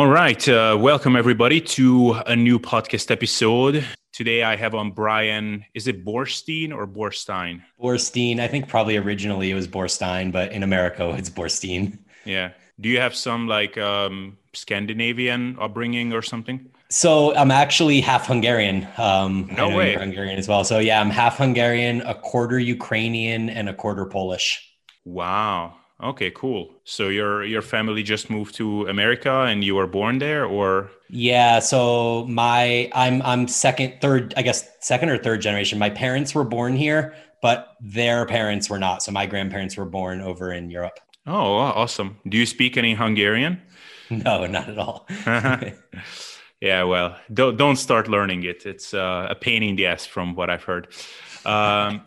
All right. Uh, welcome, everybody, to a new podcast episode. Today I have on Bryan. Is it Borstein or Borstein? Borstein. I think probably originally it was Borstein, but in America it's Borstein. Yeah. Do you have some like um, Scandinavian upbringing or something? So I'm actually half Hungarian. Um, no way. Hungarian as well. So yeah, I'm half Hungarian, a quarter Ukrainian, and a quarter Polish. Wow. Okay, cool. So your your family just moved to America and you were born there or Yeah, so my I'm I'm second third I guess second or third generation. My parents were born here, but their parents were not. So my grandparents were born over in Europe. Oh, awesome. Do you speak any Hungarian? No, not at all. yeah, well, don't don't start learning it. It's uh, a pain in the ass from what I've heard. Um,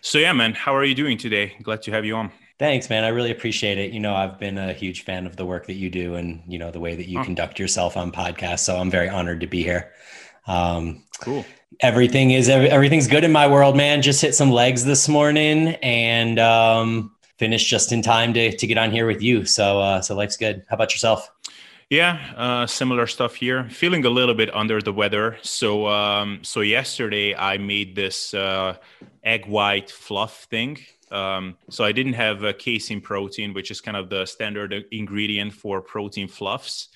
so yeah, man, how are you doing today? Glad to have you on. Thanks, man. I really appreciate it. You know, I've been a huge fan of the work that you do and, you know, the way that you oh. conduct yourself on podcasts. So I'm very honored to be here. Um, cool. Everything is, everything's good in my world, man. Just hit some legs this morning and, um, finished just in time to, to get on here with you. So, uh, so life's good. How about yourself? Yeah, uh, similar stuff here. Feeling a little bit under the weather. So, um, so yesterday I made this uh, egg white fluff thing. Um, so I didn't have a casein protein, which is kind of the standard ingredient for protein fluffs.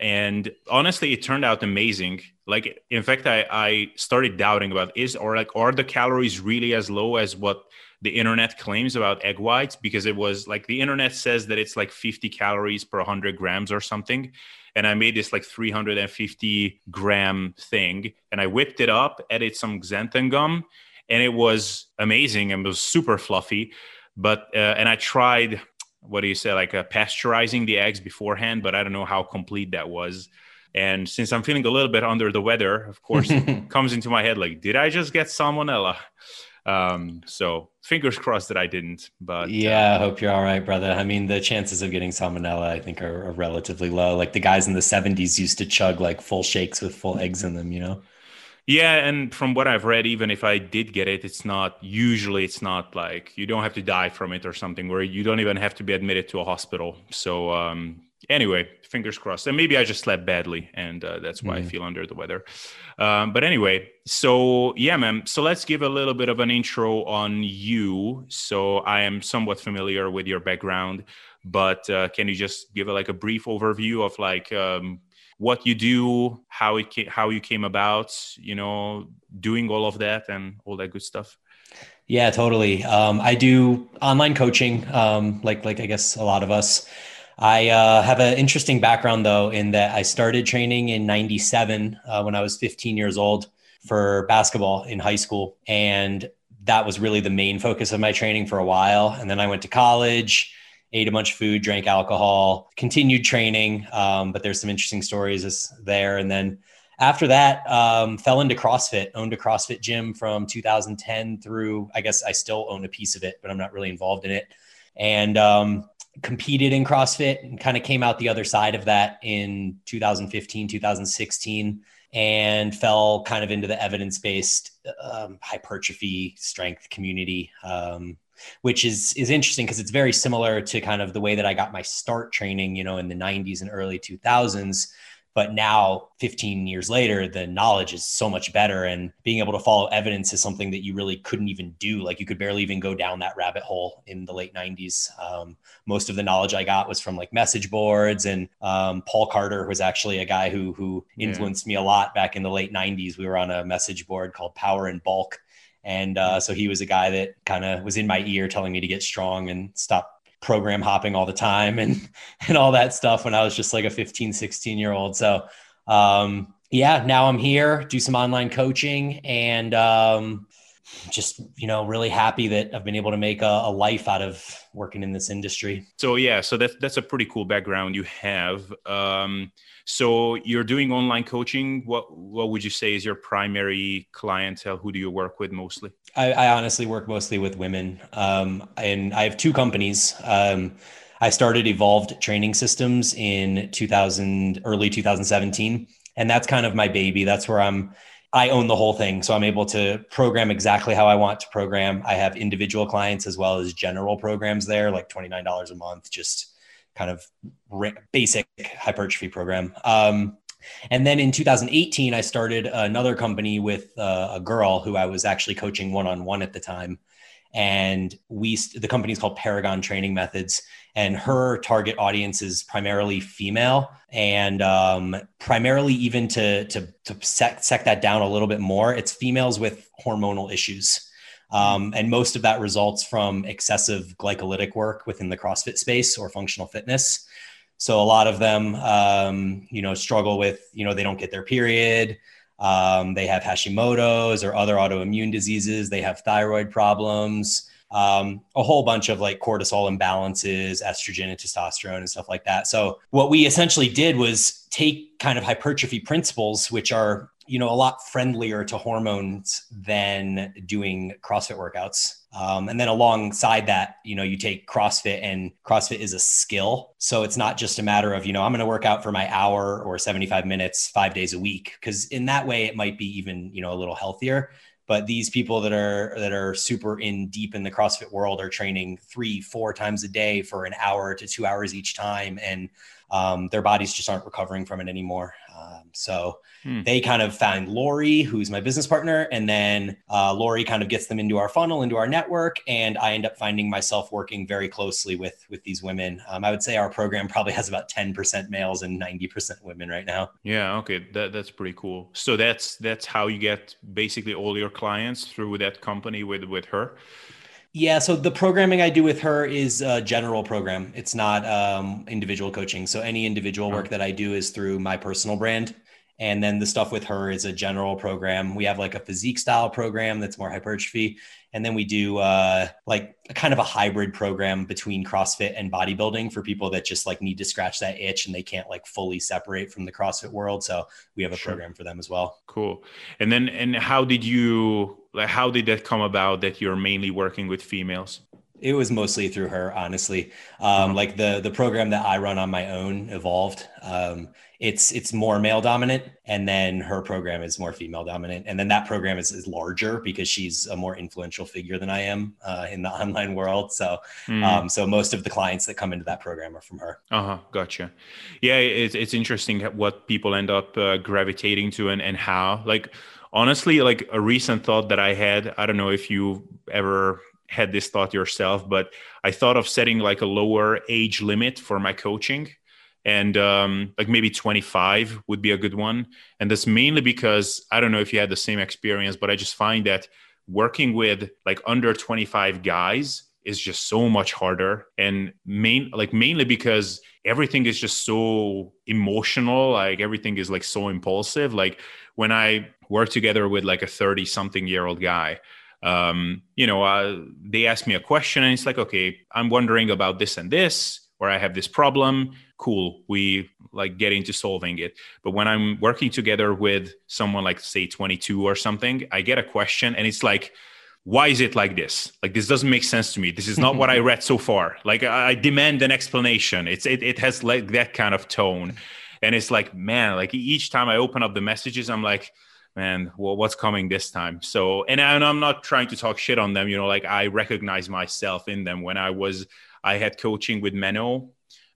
And honestly, it turned out amazing. Like, in fact, I, I started doubting about is or like are the calories really as low as what the internet claims about egg whites? Because it was like the internet says that it's like 50 calories per 100 grams or something. And I made this like 350 gram thing, and I whipped it up, added some xanthan gum, and it was amazing and was super fluffy. But uh, and I tried what do you say like uh, pasteurizing the eggs beforehand, but I don't know how complete that was. And since I'm feeling a little bit under the weather, of course, comes into my head like, did I just get salmonella? Um, so fingers crossed that I didn't. But yeah, uh, I hope you're all right, brother. I mean, the chances of getting salmonella, I think, are, are relatively low. Like the guys in the 70s used to chug like full shakes with full eggs in them, you know? Yeah, and from what I've read, even if I did get it, it's not usually it's not like you don't have to die from it or something, where you don't even have to be admitted to a hospital. So um, anyway, fingers crossed. And maybe I just slept badly, and uh, that's why mm. I feel under the weather. Um, but anyway, so yeah, man. So let's give a little bit of an intro on you. So I am somewhat familiar with your background, but uh, can you just give a, like a brief overview of like um, what you do, how it came, how you came about, you know, doing all of that and all that good stuff. Yeah, totally. Um, I do online coaching, um, like like I guess a lot of us. I uh, have an interesting background though, in that I started training in '97 uh, when I was 15 years old for basketball in high school, and that was really the main focus of my training for a while. And then I went to college ate a bunch of food, drank alcohol, continued training. Um, but there's some interesting stories there. And then after that, um, fell into CrossFit, owned a CrossFit gym from 2010 through, I guess I still own a piece of it, but I'm not really involved in it. And um, competed in CrossFit and kind of came out the other side of that in 2015, 2016 and fell kind of into the evidence-based um, hypertrophy strength community um, which is is interesting because it's very similar to kind of the way that I got my start training, you know, in the 90s and early 2000s. But now, 15 years later, the knowledge is so much better. And being able to follow evidence is something that you really couldn't even do. Like you could barely even go down that rabbit hole in the late 90s. Um, most of the knowledge I got was from like message boards. And um, Paul Carter was actually a guy who, who influenced yeah. me a lot back in the late 90s. We were on a message board called Power in Bulk and uh, so he was a guy that kind of was in my ear telling me to get strong and stop program hopping all the time and, and all that stuff when I was just like a 15, 16 year old. So, um, yeah, now I'm here, do some online coaching and, um, just you know really happy that I've been able to make a, a, life out of working in this industry. So yeah, so that's that's a pretty cool background you have. Um, so you're doing online coaching. What what would you say is your primary clientele? Who do you work with mostly? I, I honestly work mostly with women, um, and I have two companies. Um, I started Evolved Training Systems in 2000, early 2017, and that's kind of my baby. That's where I'm. I own the whole thing, so I'm able to program exactly how I want to program. I have individual clients as well as general programs there, like twenty nine dollars a month, just kind of basic hypertrophy program. Um, and then in 2018, I started another company with uh, a girl who I was actually coaching one on one at the time. And we, the company is called Paragon Training Methods, and her target audience is primarily female, and um, primarily even to to to sec, sec that down a little bit more, it's females with hormonal issues. Um, and most of that results from excessive glycolytic work within the CrossFit space or functional fitness. So a lot of them, um, you know, struggle with, you know, they don't get their period. Um, they have Hashimoto's or other autoimmune diseases. They have thyroid problems, um, a whole bunch of like cortisol imbalances, estrogen and testosterone and stuff like that. So what we essentially did was take kind of hypertrophy principles, which are you know a lot friendlier to hormones than doing CrossFit workouts um, and then alongside that, you know, you take CrossFit and CrossFit is a skill. So it's not just a matter of, you know, I'm going to work out for my hour or 75 minutes, five days a week. Cause in that way, it might be even, you know, a little healthier. But these people that are that are super in deep in the CrossFit world are training three, four times a day for an hour to two hours each time, and um, their bodies just aren't recovering from it anymore. Um, so hmm. they kind of found Lori, who's my business partner, and then uh, Lori kind of gets them into our funnel, into our network, and I end up finding myself working very closely with with these women. Um, I would say our program probably has about ten percent males and ninety percent women right now. Yeah, okay, that that's pretty cool. So that's that's how you get basically all your clients through that company with with her. Yeah, so the programming I do with her is a general program. It's not um, individual coaching. So any individual work that I do is through my personal brand. And then the stuff with her is a general program. We have like a physique style program that's more hypertrophy. And then we do uh, like a kind of a hybrid program between CrossFit and bodybuilding for people that just like need to scratch that itch and they can't like fully separate from the CrossFit world. So we have a sure. program for them as well. Cool. And then, and how did you, like, how did that come about that you're mainly working with females? it was mostly through her honestly. Um, uh-huh. like the the program that i run on my own evolved. Um, it's it's more male dominant and then her program is more female dominant. And then that program is, is larger because she's a more influential figure than i am uh, in the online world. So mm. um, so most of the clients that come into that program are from her. Uh-huh. Gotcha. Yeah it's, it's interesting what people end up uh, gravitating to and, and how. Like honestly like a recent thought that i had i don't know if you ever had this thought yourself, but I thought of setting like a lower age limit for my coaching. And um, like maybe 25 would be a good one. And that's mainly because I don't know if you had the same experience, but I just find that working with like under 25 guys is just so much harder and main like mainly because everything is just so emotional like everything is like so impulsive like when i work together with like a 30 something year old guy um, you know, uh, they ask me a question and it's like, okay, I'm wondering about this and this, or I have this problem. Cool. We like get into solving it. But when I'm working together with someone like, say, 22 or something, I get a question and it's like, why is it like this? Like this doesn't make sense to me. This is not what I read so far. Like I demand an explanation. It's it, it has like that kind of tone. And it's like, man, like each time I open up the messages, I'm like, man, well, what's coming this time? So, and, I, and I'm not trying to talk shit on them, you know, like I recognize myself in them when I was, I had coaching with Menno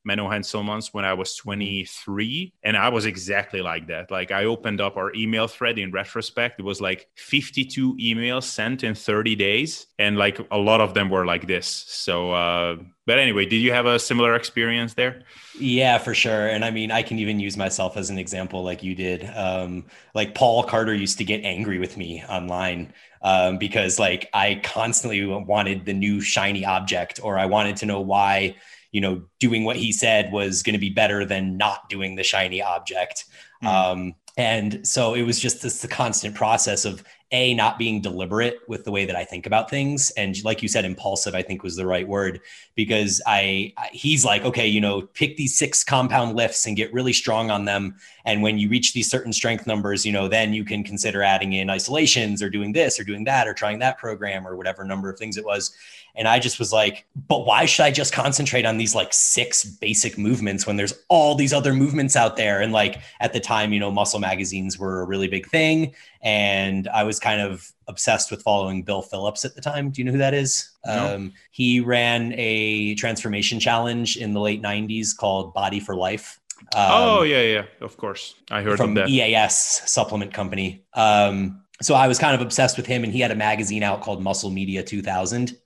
Menno Henselmans when I was 23. And I was exactly like that. Like I opened up our email thread in retrospect. It was like 52 emails sent in 30 days. And like a lot of them were like this. So, uh, but anyway, did you have a similar experience there? Yeah, for sure. And I mean, I can even use myself as an example, like you did. Um, like Paul Carter used to get angry with me online um, because, like, I constantly wanted the new shiny object, or I wanted to know why you know, doing what he said was going to be better than not doing the shiny object. Mm. Um, and so it was just this the constant process of a not being deliberate with the way that I think about things, and like you said, impulsive. I think was the right word because I, I he's like, okay, you know, pick these six compound lifts and get really strong on them, and when you reach these certain strength numbers, you know, then you can consider adding in isolations or doing this or doing that or trying that program or whatever number of things it was. And I just was like, but why should I just concentrate on these like six basic movements when there's all these other movements out there? And like at the time, you know, muscle magazines were a really big thing. And I was kind of obsessed with following Bill Phillips at the time. Do you know who that is? No. Um, he ran a transformation challenge in the late 90s called Body for Life. Um, oh, yeah, yeah, of course. I heard from that. EAS supplement company. Um, so I was kind of obsessed with him, and he had a magazine out called Muscle Media 2000.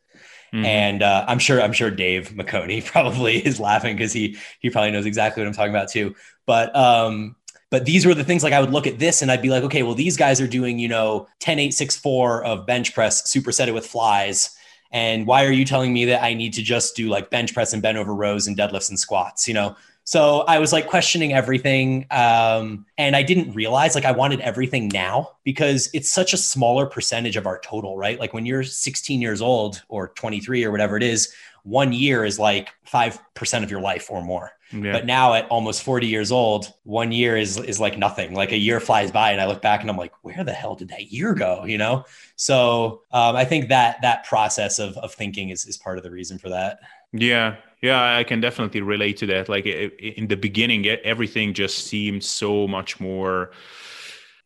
Mm-hmm. And uh, I'm sure I'm sure Dave McConey probably is laughing because he he probably knows exactly what I'm talking about too. But um, but these were the things like I would look at this and I'd be like, okay, well these guys are doing you know 10 8 6 4 of bench press supersetted with flies. And why are you telling me that I need to just do like bench press and bend over rows and deadlifts and squats? You know, so I was like questioning everything. Um, and I didn't realize like I wanted everything now because it's such a smaller percentage of our total, right? Like when you're 16 years old or 23 or whatever it is, one year is like 5% of your life or more. Yeah. But now at almost 40 years old, one year is is like nothing. Like a year flies by and I look back and I'm like, where the hell did that year go? You know? So um, I think that that process of, of thinking is, is part of the reason for that. Yeah, yeah, I can definitely relate to that. Like in the beginning, everything just seemed so much more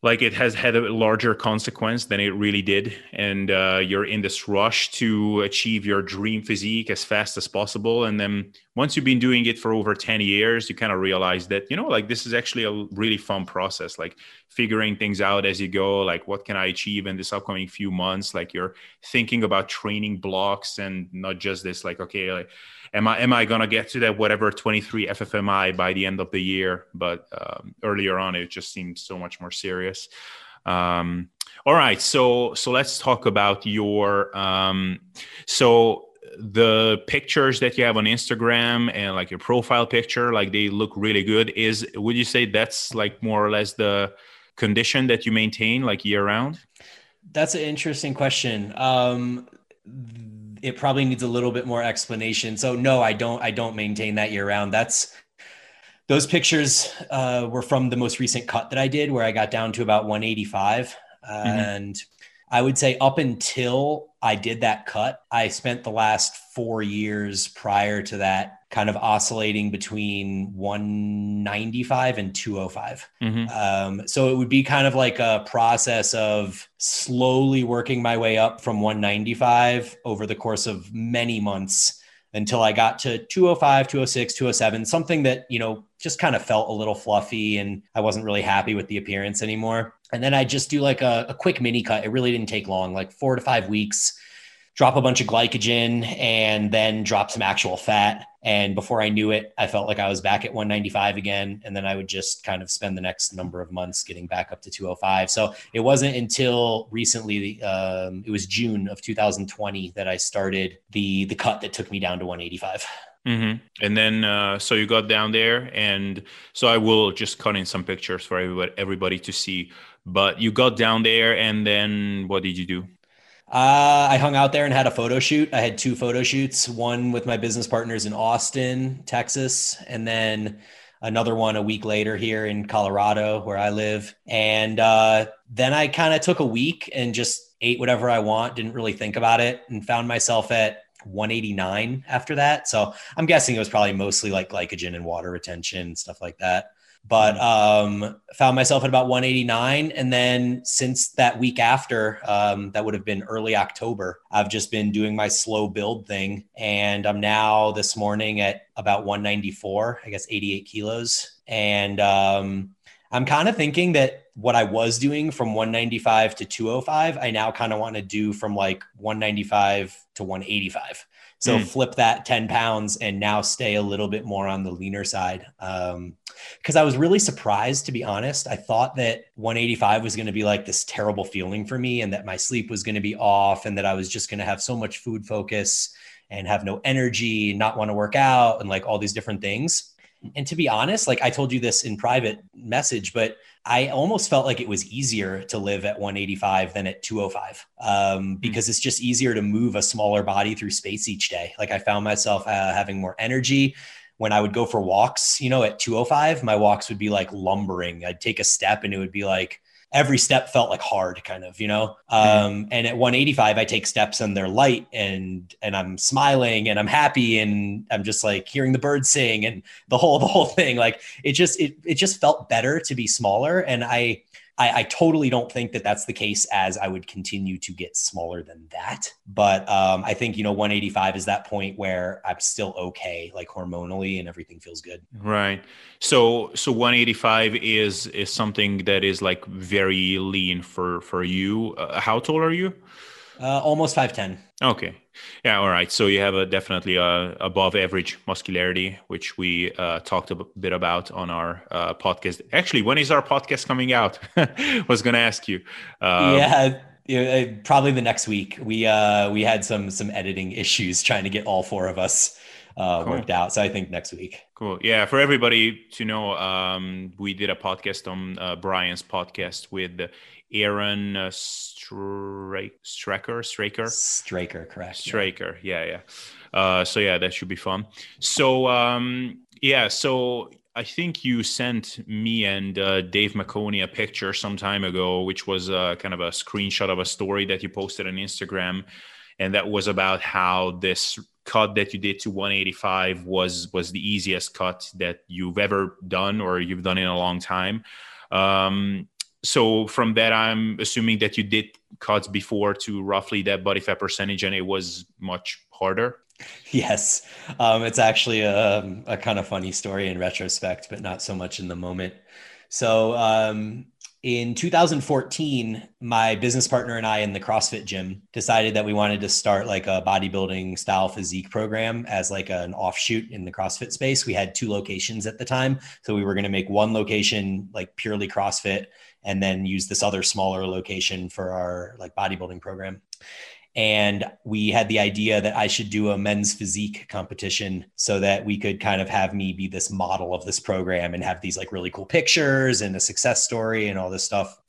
like it has had a larger consequence than it really did. And uh, you're in this rush to achieve your dream physique as fast as possible. And then once you've been doing it for over 10 years you kind of realize that you know like this is actually a really fun process like figuring things out as you go like what can i achieve in this upcoming few months? Like you're thinking about training blocks and not just this like okay like am I am I gonna get to that whatever 23 FFMI by the end of the year? But um, earlier on, it just seemed so much more serious. Um, all right, so so let's talk about your um, so the pictures that you have on Instagram and like your profile picture, like they look really good. Is would you say that's like more or less the condition that you maintain like year round? That's an interesting question. Um, it probably needs a little bit more explanation. So no, I don't. I don't maintain that year round. That's those pictures uh, were from the most recent cut that I did, where I got down to about 185, mm-hmm. and I would say up until I did that cut, I spent the last four years prior to that kind of oscillating between 195 and 205. Mm-hmm. Um, so it would be kind of like a process of slowly working my way up from 195 over the course of many months until I got to 205, 206, 207, something that, you know, just kind of felt a little fluffy and I wasn't really happy with the appearance anymore. And then I just do like a, a quick mini cut. It really didn't take long, like four to five weeks drop a bunch of glycogen and then drop some actual fat. And before I knew it, I felt like I was back at 195 again. And then I would just kind of spend the next number of months getting back up to 205. So it wasn't until recently, um, it was June of 2020 that I started the the cut that took me down to 185. Mm-hmm. And then, uh, so you got down there, and so I will just cut in some pictures for everybody, everybody to see. But you got down there, and then what did you do? Uh, I hung out there and had a photo shoot. I had two photo shoots, one with my business partners in Austin, Texas, and then another one a week later here in Colorado, where I live. And uh, then I kind of took a week and just ate whatever I want, didn't really think about it, and found myself at 189 after that. So I'm guessing it was probably mostly like glycogen and water retention, stuff like that but um, found myself at about 189. And then since that week after, um, that would have been early October, I've just been doing my slow build thing. And I'm now this morning at about 194, I guess 88 kilos. And um, I'm kind of thinking that what I was doing from 195 to 205, I now kind of want to do from like 195 to 185. So mm. flip that 10 pounds and now stay a little bit more on the leaner side. Um, because I was really surprised, to be honest. I thought that 185 was going to be like this terrible feeling for me and that my sleep was going to be off and that I was just going to have so much food focus and have no energy, not want to work out, and like all these different things. And to be honest, like I told you this in private message, but I almost felt like it was easier to live at 185 than at 205 um, hmm. because it's just easier to move a smaller body through space each day. Like I found myself uh, having more energy when I would go for walks, you know, at 205, my walks would be like lumbering. I'd take a step and it would be like every step felt like hard kind of you know? Um, and at 185 i take steps and they're light and and i'm smiling and i'm happy and i'm just like hearing the birds sing and the whole the whole thing. Like it just it, it just felt better to be smaller. And i I, I, totally don't think that that's the case as I would continue to get smaller than that. But um, I think, you know, 185 is that point where I'm still okay, like hormonally and everything feels good. Right. So, so 185 is, is something that is like very lean for, for you. Uh, how tall are you? Uh, almost 5'10. Okay. Yeah. All right. So you have a definitely a above average muscularity, which we uh, talked a bit about on our uh, podcast. Actually, when is our podcast coming out? was going to ask you. Um, yeah. Probably the next week. We uh we had some some editing issues trying to get all four of us uh, cool. worked out. So I think next week. Cool. Yeah. For everybody to know, um, we did a podcast on uh, Bryan's podcast with Aaron uh, Straker, Straker, Straker, correct? Straker. Yeah, yeah. Uh, so yeah, that should be fun. So um, yeah, so I think you sent me and uh, Dave McConey a picture some time ago, which was uh, kind of a screenshot of a story that you posted on Instagram, and that was about how this cut that you did to 185 was was the easiest cut that you've ever done or you've done in a long time. Um, so from that i'm assuming that you did cuts before to roughly that body fat percentage and it was much harder? Yes. Um, it's actually a, a kind of funny story in retrospect but not so much in the moment. So um, in 2014 my business partner and i in the crossfit gym decided that we wanted to start like a bodybuilding style physique program as like an offshoot in the crossfit space. We had two locations at the time so we were going to make one location like purely crossfit and then use this other smaller location for our like bodybuilding program and we had the idea that I should do a men's physique competition so that we could kind of have me be this model of this program and have these like really cool pictures and a success story and all this stuff.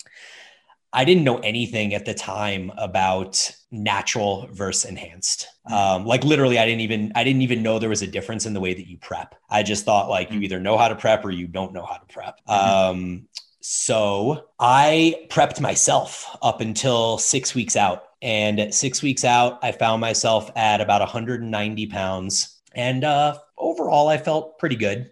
I didn't know anything at the time about natural versus enhanced. Mm. Um, like literally, I didn't even I didn't even know there was a difference in the way that you prep. I just thought like you mm. either know how to prep or you don't know how to prep. Mm-hmm. Um, so I prepped myself up until six weeks out. And at six weeks out, I found myself at about 190 pounds. And uh, overall, I felt pretty good.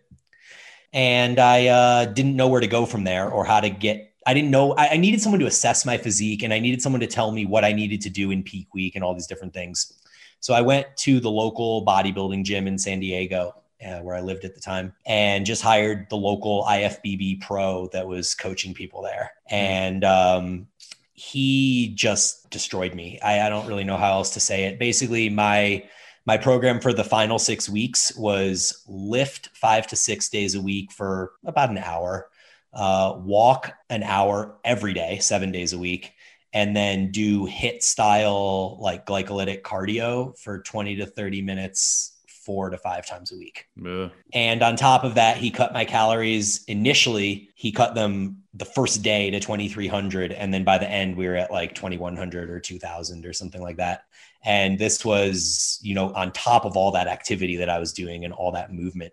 And I uh, didn't know where to go from there or how to get. I didn't know. I, I needed someone to assess my physique and I needed someone to tell me what I needed to do in peak week and all these different things. So I went to the local bodybuilding gym in San Diego uh, where I lived at the time, and just hired the local IFBB pro that was coaching people there. Hmm. And um, he just destroyed me. I, I don't really know how else to say it. Basically, my my program for the final six weeks was lift five to six days a week for about an hour, uh, walk an hour every day, seven days a week, and then do hit style like glycolytic cardio for 20 to 30 minutes four to five times a week. Yeah. And on top of that, he cut my calories initially. He cut them the first day to 2300 and then by the end we were at like 2100 or 2000 or something like that. And this was, you know, on top of all that activity that I was doing and all that movement.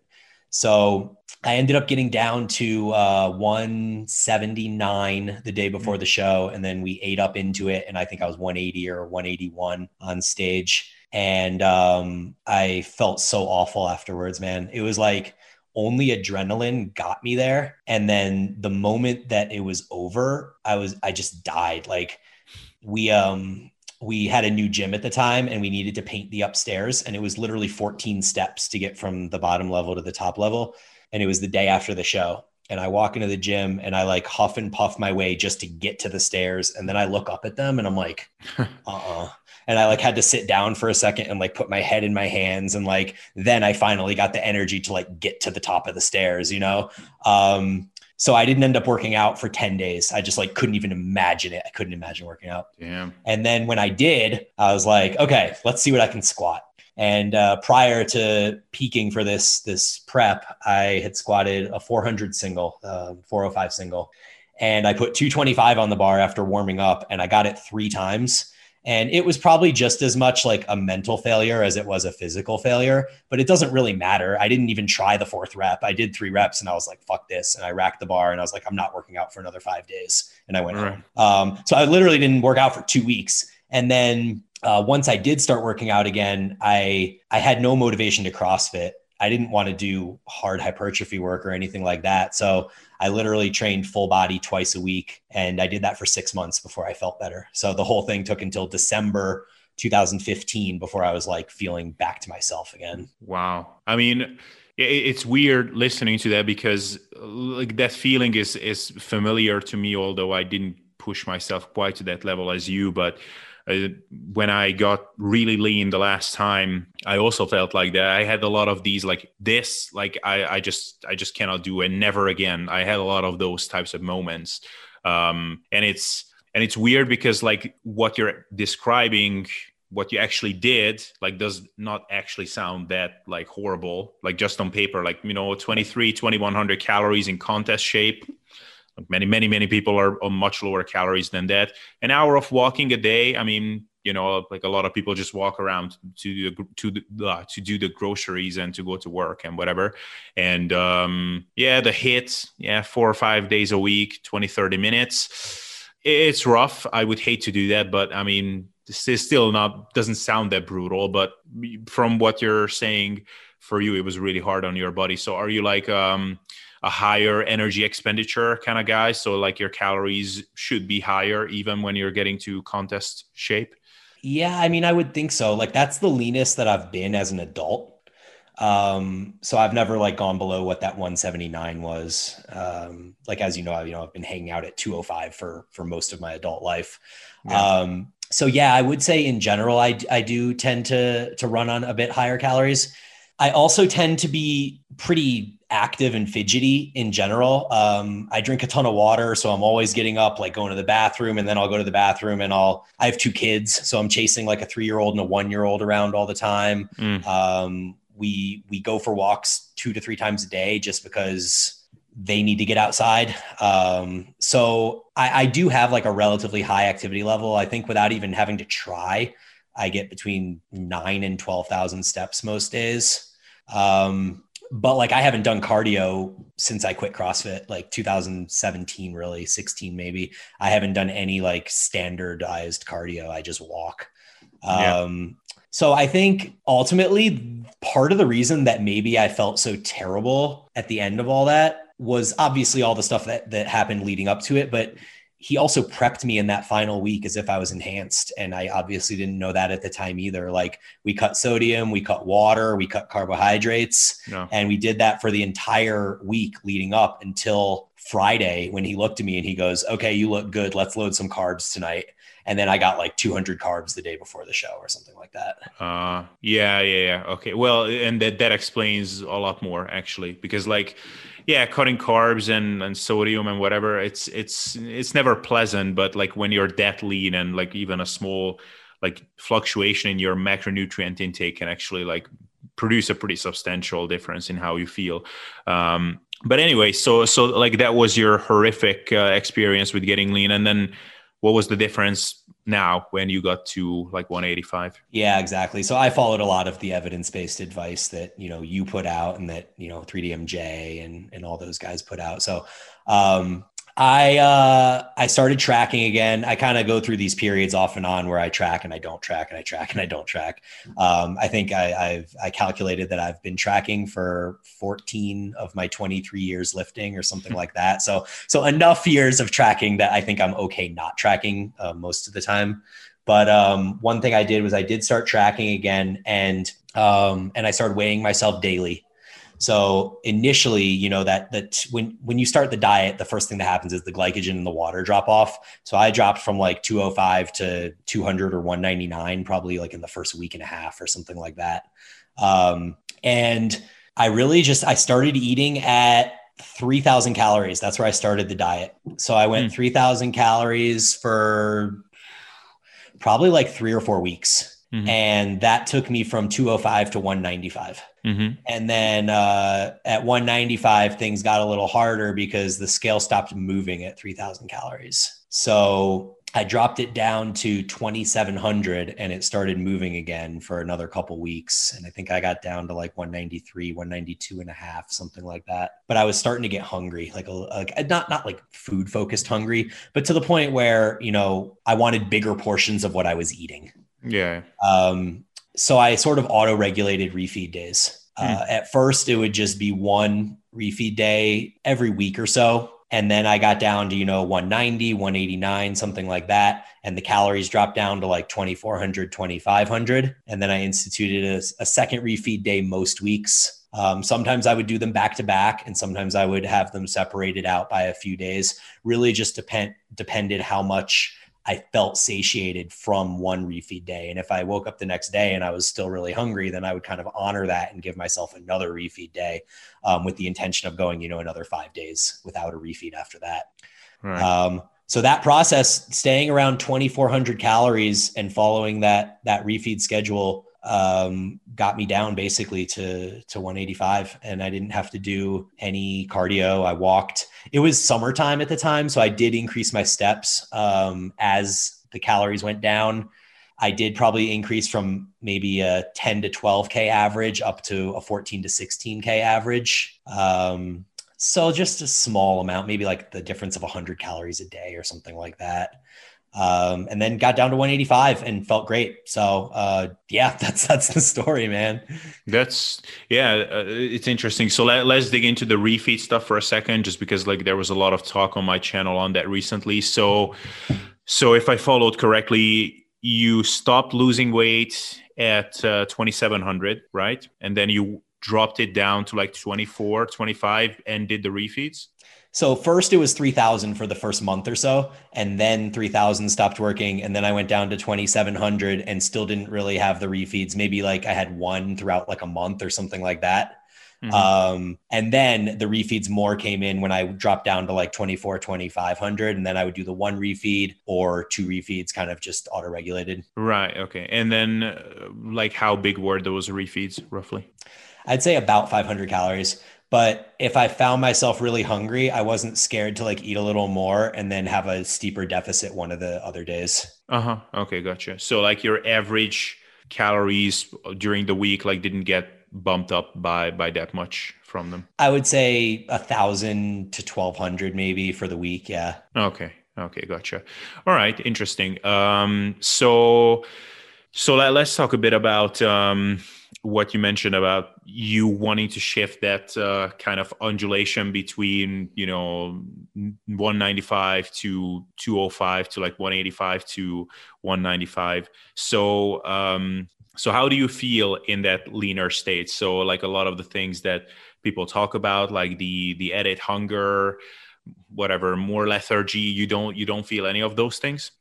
So I ended up getting down to uh, 179 the day before the show. And then we ate up into it. And I think I was 180 or 181 on stage and um, I felt so awful afterwards, man. It was like only adrenaline got me there, and then the moment that it was over, I was I just died. Like we um we had a new gym at the time and we needed to paint the upstairs. And it was literally 14 steps to get from the bottom level to the top level. And it was the day after the show. And I walk into the gym and I like huff and puff my way just to get to the stairs. And then I look up at them and I'm like uh-uh and I like had to sit down for a second and like put my head in my hands and like then I finally got the energy to like get to the top of the stairs, you know. Um, so I didn't end up working out for 10 days. I just like couldn't even imagine it. I couldn't imagine working out. Damn. And then when I did, I was like, okay, let's see what I can squat. And uh, prior to peaking for this this prep, I had squatted a 400 single, uh, 405 single, and I put 225 on the bar after warming up, and I got it three times And it was probably just as much like a mental failure as it was a physical failure, but it doesn't really matter. I didn't even try the fourth rep. I did three reps and I was like, fuck this. And I racked the bar and I was like, I'm not working out for another five days. And I went right. home. Um, so I literally didn't work out for two weeks. And then uh, once I did start working out again, I I had no motivation to CrossFit. I didn't want to do hard hypertrophy work or anything like that. So I literally trained full body twice a week and I did that for six months before I felt better. So the whole thing took until December 2015 before I was like feeling back to myself again. Wow. I mean, it's weird listening to that because like that feeling is is familiar to me although I didn't push myself quite to that level as you but uh, when I got really lean the last time, I also felt like that. I had a lot of these like this, like I, I just I just cannot do it. Never again. I had a lot of those types of moments, um, and it's and it's weird because like what you're describing what you actually did like does not actually sound that like horrible like just on paper like you know 23 2100 calories in contest shape many many many people are on much lower calories than that. An hour of walking a day i mean you know like a lot of people just walk around to the to the uh, to do the groceries and to go to work and whatever. And um yeah the hits yeah four or five days a week 20 30 minutes. It's rough. I would hate to do that but i mean this is still not doesn't sound that brutal but from what you're saying for you it was really hard on your body. So are you like um a higher energy expenditure kind of guy. So like your calories should be higher even when you're getting to contest shape. Yeah, I mean, I would think so. Like that's the leanest that I've been as an adult. Um, so I've never like gone below what that 179 was. Um, like as you know, I, you know, I've been hanging out at 205 for for most of my adult life. Yeah. Um, so yeah, I would say in general, I I do tend to to run on a bit higher calories. I also tend to be pretty active and fidgety in general. Um, I drink a ton of water, so I'm always getting up, like going to the bathroom, and then I'll go to the bathroom and I'll. I have two kids, so I'm chasing like a three year old and a one year old around all the time. Mm. Um, we we go for walks two to three times a day just because they need to get outside. Um, so I, I do have like a relatively high activity level. I think without even having to try, I get between nine and twelve thousand steps most days. Um, but like I haven't done cardio since I quit CrossFit, like 2017, really 16 maybe. I haven't done any like standardized cardio. I just walk. Yeah. Um, so I think ultimately part of the reason that maybe I felt so terrible at the end of all that was obviously all the stuff that that happened leading up to it, but he also prepped me in that final week as if I was enhanced. And I obviously didn't know that at the time either. Like we cut sodium, we cut water, we cut carbohydrates, no. and we did that for the entire week leading up until Friday when he looked at me and he goes, Okay, you look good. Let's load some carbs tonight. And then I got like 200 carbs the day before the show or something like that. Uh, yeah, yeah, yeah. Okay. Well, and that, that explains a lot more actually, because like, yeah cutting carbs and, and sodium and whatever it's it's it's never pleasant but like when you're that lean and like even a small like fluctuation in your macronutrient intake can actually like produce a pretty substantial difference in how you feel. Um but anyway so so like that was your horrific uh, experience with getting lean. And then what was the difference now when you got to like 185 yeah exactly. So i followed a lot of the evidence-based advice that you know you put out and that you know 3dmj and and all those guys put out. So um I uh, I started tracking again. I kind of go through these periods off and on where I track and I don't track and I track and I don't track. Um, I think I, I've I calculated that I've been tracking for 14 of my 23 years lifting or something like that. So so enough years of tracking that I think I'm okay not tracking uh, most of the time. But um, one thing I did was I did start tracking again and um, and I started weighing myself daily. So initially, you know that that when when you start the diet, the first thing that happens is the glycogen and the water drop off. So I dropped from like 205 to 200 or 199 probably like in the first week and a half or something like that. Um, and I really just I started eating at 3000 calories. That's where I started the diet. So I went mm. 3000 calories for probably like 3 or 4 weeks. Mm-hmm. And that took me from 205 to 195. Mm-hmm. And then uh, at 195, things got a little harder because the scale stopped moving at 3,000 calories. So I dropped it down to 2700 and it started moving again for another couple weeks. And I think I got down to like 193, 192 and a half, something like that. But I was starting to get hungry, like, a, like not, not like food focused hungry, but to the point where, you know, I wanted bigger portions of what I was eating. Yeah. Um, so I sort of auto regulated refeed days. Uh, hmm. At first, it would just be one refeed day every week or so and then I got down to, you know, 190, 189, something like that. And the calories dropped down to like 2,400, 2,500. And then I instituted a, a second refeed day most weeks. Um, sometimes I would do them back to back, and sometimes I would have them separated out by a few days. Really, just depend depended how much I felt satiated from one refeed day. And if I woke up the next day and I was still really hungry, then I would kind of honor that and give myself another refeed day um, with the intention of going, you know, another five days without a refeed after that. Right. Um, so that process, staying around 2,400 calories and following that that refeed schedule, um, got me down basically to to 185 and i didn't have to do any cardio. I walked. It was summertime at the time so i did increase my steps um, as the calories went down. I did probably increase from maybe a 10 to 12k average up to a 14 to 16k average. Um, so just a small amount maybe like the difference of 100 calories a day or something like that um, and then got down to 185 and felt great. So uh, yeah, that's that's the story, man. That's yeah, uh, it's interesting. So let, let's dig into the refeed stuff for a second, just because like there was a lot of talk on my channel on that recently. So so if I followed correctly, you stopped losing weight at uh, 2700, right? And then you dropped it down to like 24, 25 and did the refeeds. So first it was 3000 for the first month or so and then 3000 stopped working and then I went down to 2700 and still didn't really have the refeeds. Maybe like I had one throughout like a month or something like that. Mm-hmm. Um, and then the refeeds more came in when I dropped down to like 24, 2500. And then I would do the one refeed or two refeeds kind of just auto regulated. Right. Okay. And then uh, like how big were those refeeds roughly? I'd say about 500 calories. But if I found myself really hungry, I wasn't scared to like eat a little more and then have a steeper deficit one of the other days. Uh huh. Okay, gotcha. So like your average calories during the week like didn't get bumped up by by that much from them. I would say a thousand to twelve hundred maybe for the week. Yeah. Okay. Okay, gotcha. All right, interesting. Um, so so let, us talk a bit about um what you mentioned about you wanting to shift that uh, kind of undulation between you know 195 to 205 to like 185 to 195 so um so how do you feel in that leaner state? So like a lot of the things that people talk about like the the edit hunger whatever more lethargy you don't you don't feel any of those things?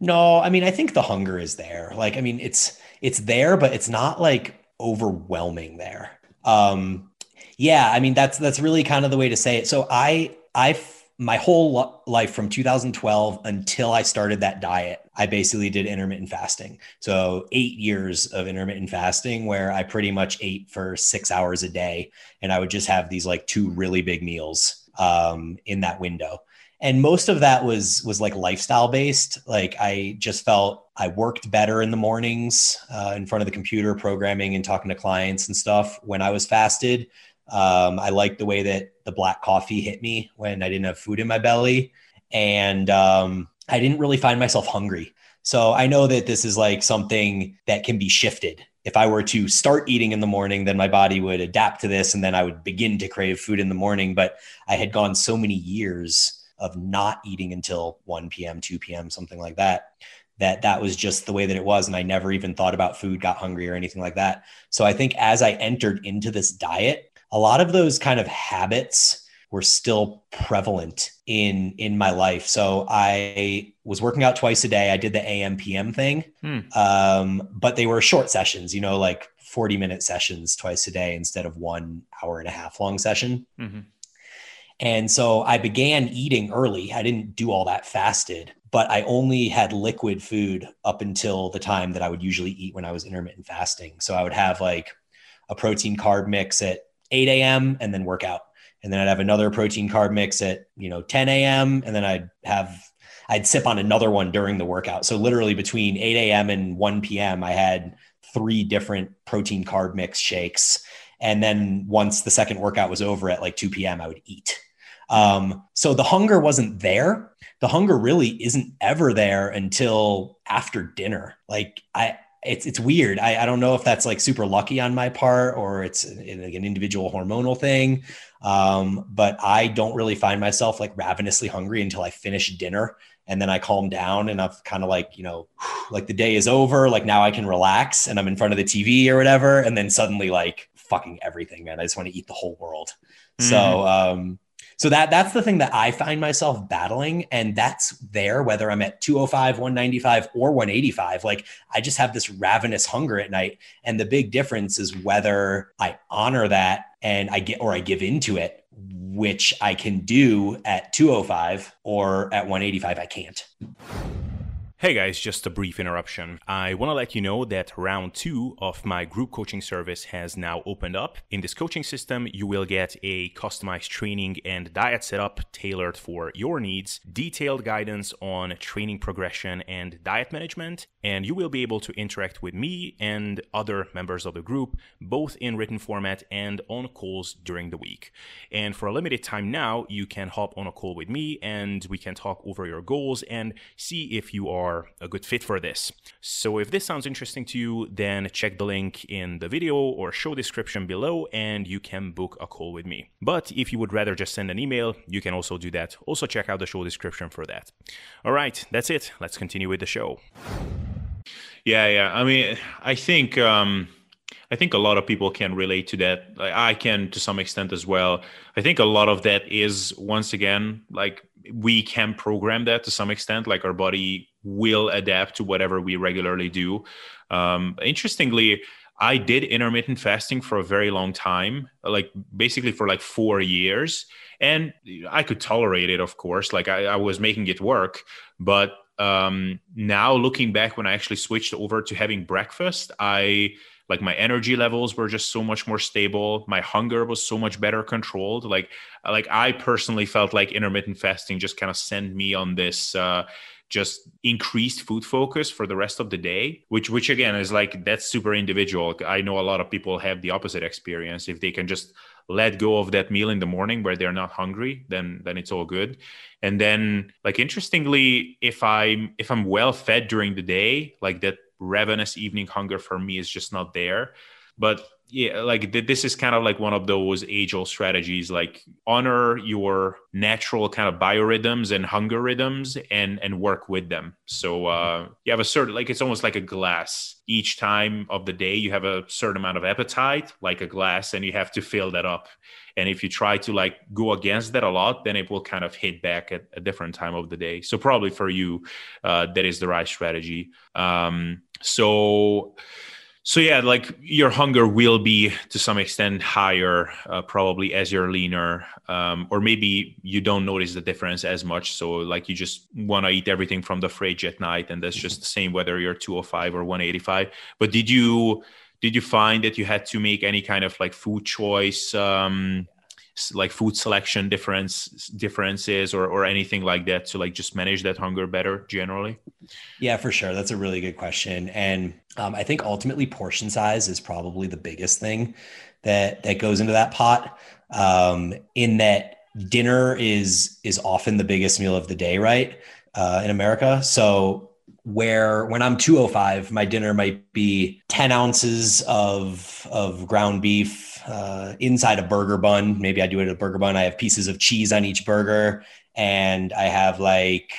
No i mean i think the hunger is there. Like i mean it's it's there but it's not like overwhelming there. Um, yeah, I mean that's that's really kind of the way to say it. So I I my whole life from 2012 until I started that diet, I basically did intermittent fasting. So, eight years of intermittent fasting where I pretty much ate for six hours a day. And I would just have these like two really big meals um, in that window and most of that was was like lifestyle based like i just felt i worked better in the mornings uh, in front of the computer programming and talking to clients and stuff when i was fasted um, i liked the way that the black coffee hit me when i didn't have food in my belly and um, i didn't really find myself hungry so i know that this is like something that can be shifted if I were to start eating in the morning, then my body would adapt to this and then I would begin to crave food in the morning. But I had gone so many years of not eating until 1 p.m., 2 p.m., something like that. That that was just the way that it was. And I never even thought about food, got hungry or anything like that. So I think as I entered into this diet, a lot of those kind of habits were still prevalent in in my life. So I was working out twice a day. I did the AM PM thing, hmm. um, but they were short sessions. You know, like forty minute sessions twice a day instead of one hour and a half long session. Mm-hmm. And so I began eating early. I didn't do all that fasted, but I only had liquid food up until the time that I would usually eat when I was intermittent fasting. So I would have like a protein carb mix at 8 a.m. and then work out. And then I'd have another protein carb mix at, you know, 10 a.m. And then I'd have, I'd sip on another one during the workout. So literally between 8 a.m. and 1 p.m., I had three different protein carb mix shakes. And then once the second workout was over at like 2 p.m., I would eat. Um, so the hunger wasn't there. The hunger really isn't ever there until after dinner. Like I, it's it's weird. I, I don't know if that's like super lucky on my part or it's an, an individual hormonal thing. Um, but I don't really find myself like ravenously hungry until I finish dinner and then I calm down and I've kind of like, you know, like the day is over, like now I can relax and I'm in front of the TV or whatever. And then suddenly like fucking everything, man. I just want to eat the whole world. Mm-hmm. So, um, so that that's the thing that I find myself battling, and that's there whether I'm at 205, 195, or 185. Like I just have this ravenous hunger at night, and the big difference is whether I honor that and I get or I give into it, which I can do at 205 or at 185. I can't. Hey guys, just a brief interruption. I want to let you know that round two of my group coaching service has now opened up. In this coaching system, you will get a customized training and diet setup tailored for your needs, detailed guidance on training progression and diet management, and you will be able to interact with me and other members of the group, both in written format and on calls during the week. And for a limited time now, you can hop on a call with me and we can talk over your goals and see if you are are a good fit for this. So if this sounds interesting to you, then check the link in the video or show description below and you can book a call with me. But if you would rather just send an email, you can also do that. Also check out the show description for that. All right, that's it. Let's continue with the show. Yeah, yeah. I mean, I think um I think a lot of people can relate to that. I can to some extent as well. I think a lot of that is once again like we can program that to some extent like our body will adapt to whatever we regularly do. Um, interestingly i did intermittent fasting for a very long time like basically for like four years. And i could tolerate it of course like i, I was making it work. But um, now looking back when i actually switched over to having breakfast i like my energy levels were just so much more stable. My hunger was so much better controlled. Like like i personally felt like intermittent fasting just kind of sent me on this uh just increased food focus for the rest of the day which which again is like that's super individual. I know a lot of people have the opposite experience. If they can just let go of that meal in the morning where they're not hungry then then it's all good. And then like interestingly if i'm if i'm well fed during the day like that ravenous evening hunger for me is just not there. But yeah, like this is kind of like one of those age old strategies, like honor your natural kind of biorhythms and hunger rhythms and, and work with them. So uh, you have a certain, like it's almost like a glass. Each time of the day, you have a certain amount of appetite, like a glass, and you have to fill that up. And if you try to like go against that a lot, then it will kind of hit back at a different time of the day. So probably for you, uh, that is the right strategy. Um, so so yeah like your hunger will be to some extent higher uh, probably as you're leaner um, or maybe you don't notice the difference as much. So like you just want to eat everything from the fridge at night and that's just the same whether you're 205 or 185 but did you did you find that you had to make any kind of like food choice um, like food selection difference differences or or anything like that to like just manage that hunger better generally? Yeah for sure. That's a really good question. And um, i think ultimately portion size is probably the biggest thing that that goes into that pot um, in that dinner is is often the biggest meal of the day right uh, in america. So where when I'm 205, my dinner might be 10 ounces of, of ground beef uh, inside a burger bun. Maybe I do it at a burger bun. I have pieces of cheese on each burger, and I have like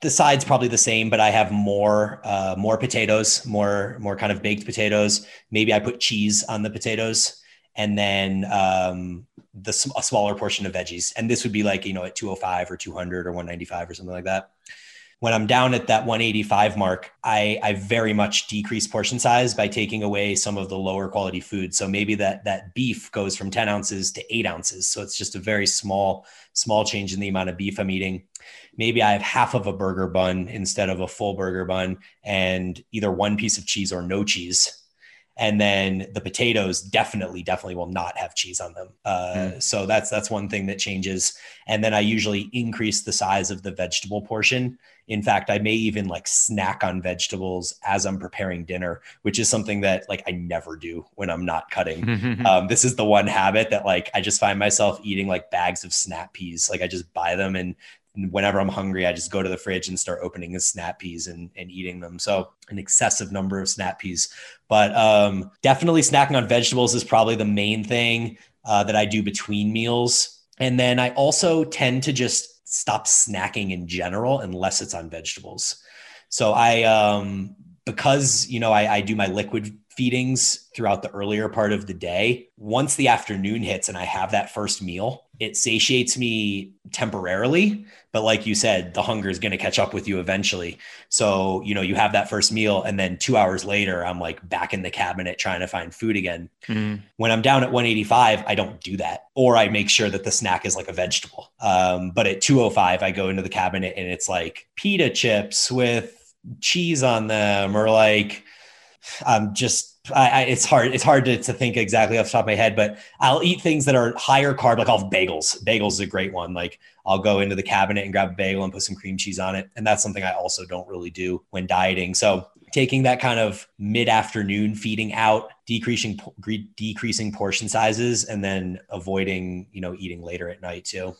the sides probably the same, but I have more uh, more potatoes, more more kind of baked potatoes. Maybe I put cheese on the potatoes, and then um, the a smaller portion of veggies. And this would be like you know at 205 or 200 or 195 or something like that when I'm down at that 185 mark, I, I very much decrease portion size by taking away some of the lower quality food. So maybe that that beef goes from 10 ounces to eight ounces. So it's just a very small, small change in the amount of beef I'm eating. Maybe I have half of a burger bun instead of a full burger bun and either one piece of cheese or no cheese. And then the potatoes definitely definitely will not have cheese on them. Uh, mm. so that's that's one thing that changes. And then i usually increase the size of the vegetable portion. In fact i may even like snack on vegetables as i'm preparing dinner which is something that like i never do when i'm not cutting. Um, this is the one habit that like i just find myself eating like bags of snap peas. Like i just buy them and whenever I'm hungry, I just go to the fridge and start opening the snap peas and, and eating them. So an excessive number of snap peas, but um, definitely snacking on vegetables is probably the main thing uh, that I do between meals. And then I also tend to just stop snacking in general unless it's on vegetables. So I, um, because you know I, I do my liquid feedings throughout the earlier part of the day. Once the afternoon hits and I have that first meal, it satiates me temporarily. But like you said, the hunger is going to catch up with you eventually. So, you know, you have that first meal, and then two hours later, I'm like back in the cabinet trying to find food again. Mm. When I'm down at 185, I don't do that. Or I make sure that the snack is like a vegetable. Um, but at 205, I go into the cabinet and it's like pita chips with cheese on them or like I'm just I, I, it's hard. It's hard to, to think exactly off the top of my head, but I'll eat things that are higher carb. Like I'll bagels. Bagels is a great one. Like I'll go into the cabinet and grab a bagel and put some cream cheese on it, and that's something I also don't really do when dieting. So taking that kind of mid afternoon feeding out, decreasing decreasing portion sizes, and then avoiding you know eating later at night too.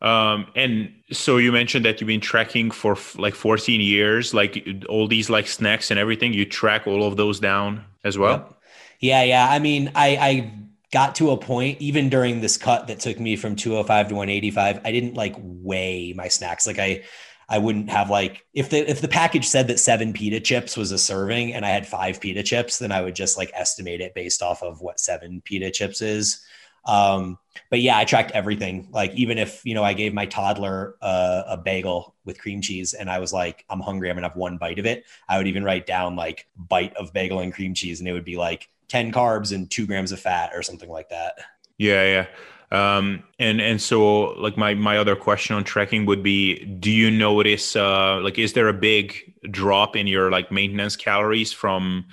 Um, and so you mentioned that you've been tracking for f- like 14 years, like all these like snacks and everything. You track all of those down as well. Yep. Yeah, yeah. I mean, I, I got to a point even during this cut that took me from 205 to 185. I didn't like weigh my snacks. Like I, I wouldn't have like if the if the package said that seven pita chips was a serving and I had five pita chips, then I would just like estimate it based off of what seven pita chips is. Um, but yeah, I tracked everything. Like even if you know I gave my toddler a, a, bagel with cream cheese and I was like, I'm hungry, I'm gonna have one bite of it. I would even write down like bite of bagel and cream cheese, and it would be like 10 carbs and two grams of fat or something like that. Yeah, yeah. Um, and and so like my my other question on tracking would be, do you notice uh, like is there a big drop in your like maintenance calories from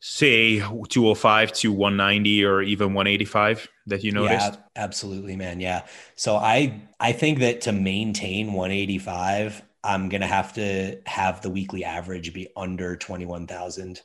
say 205 to 190 or even 185 that you noticed? Yeah, absolutely, man. Yeah. So I I think that to maintain 185, I'm gonna have to have the weekly average be under 21,000.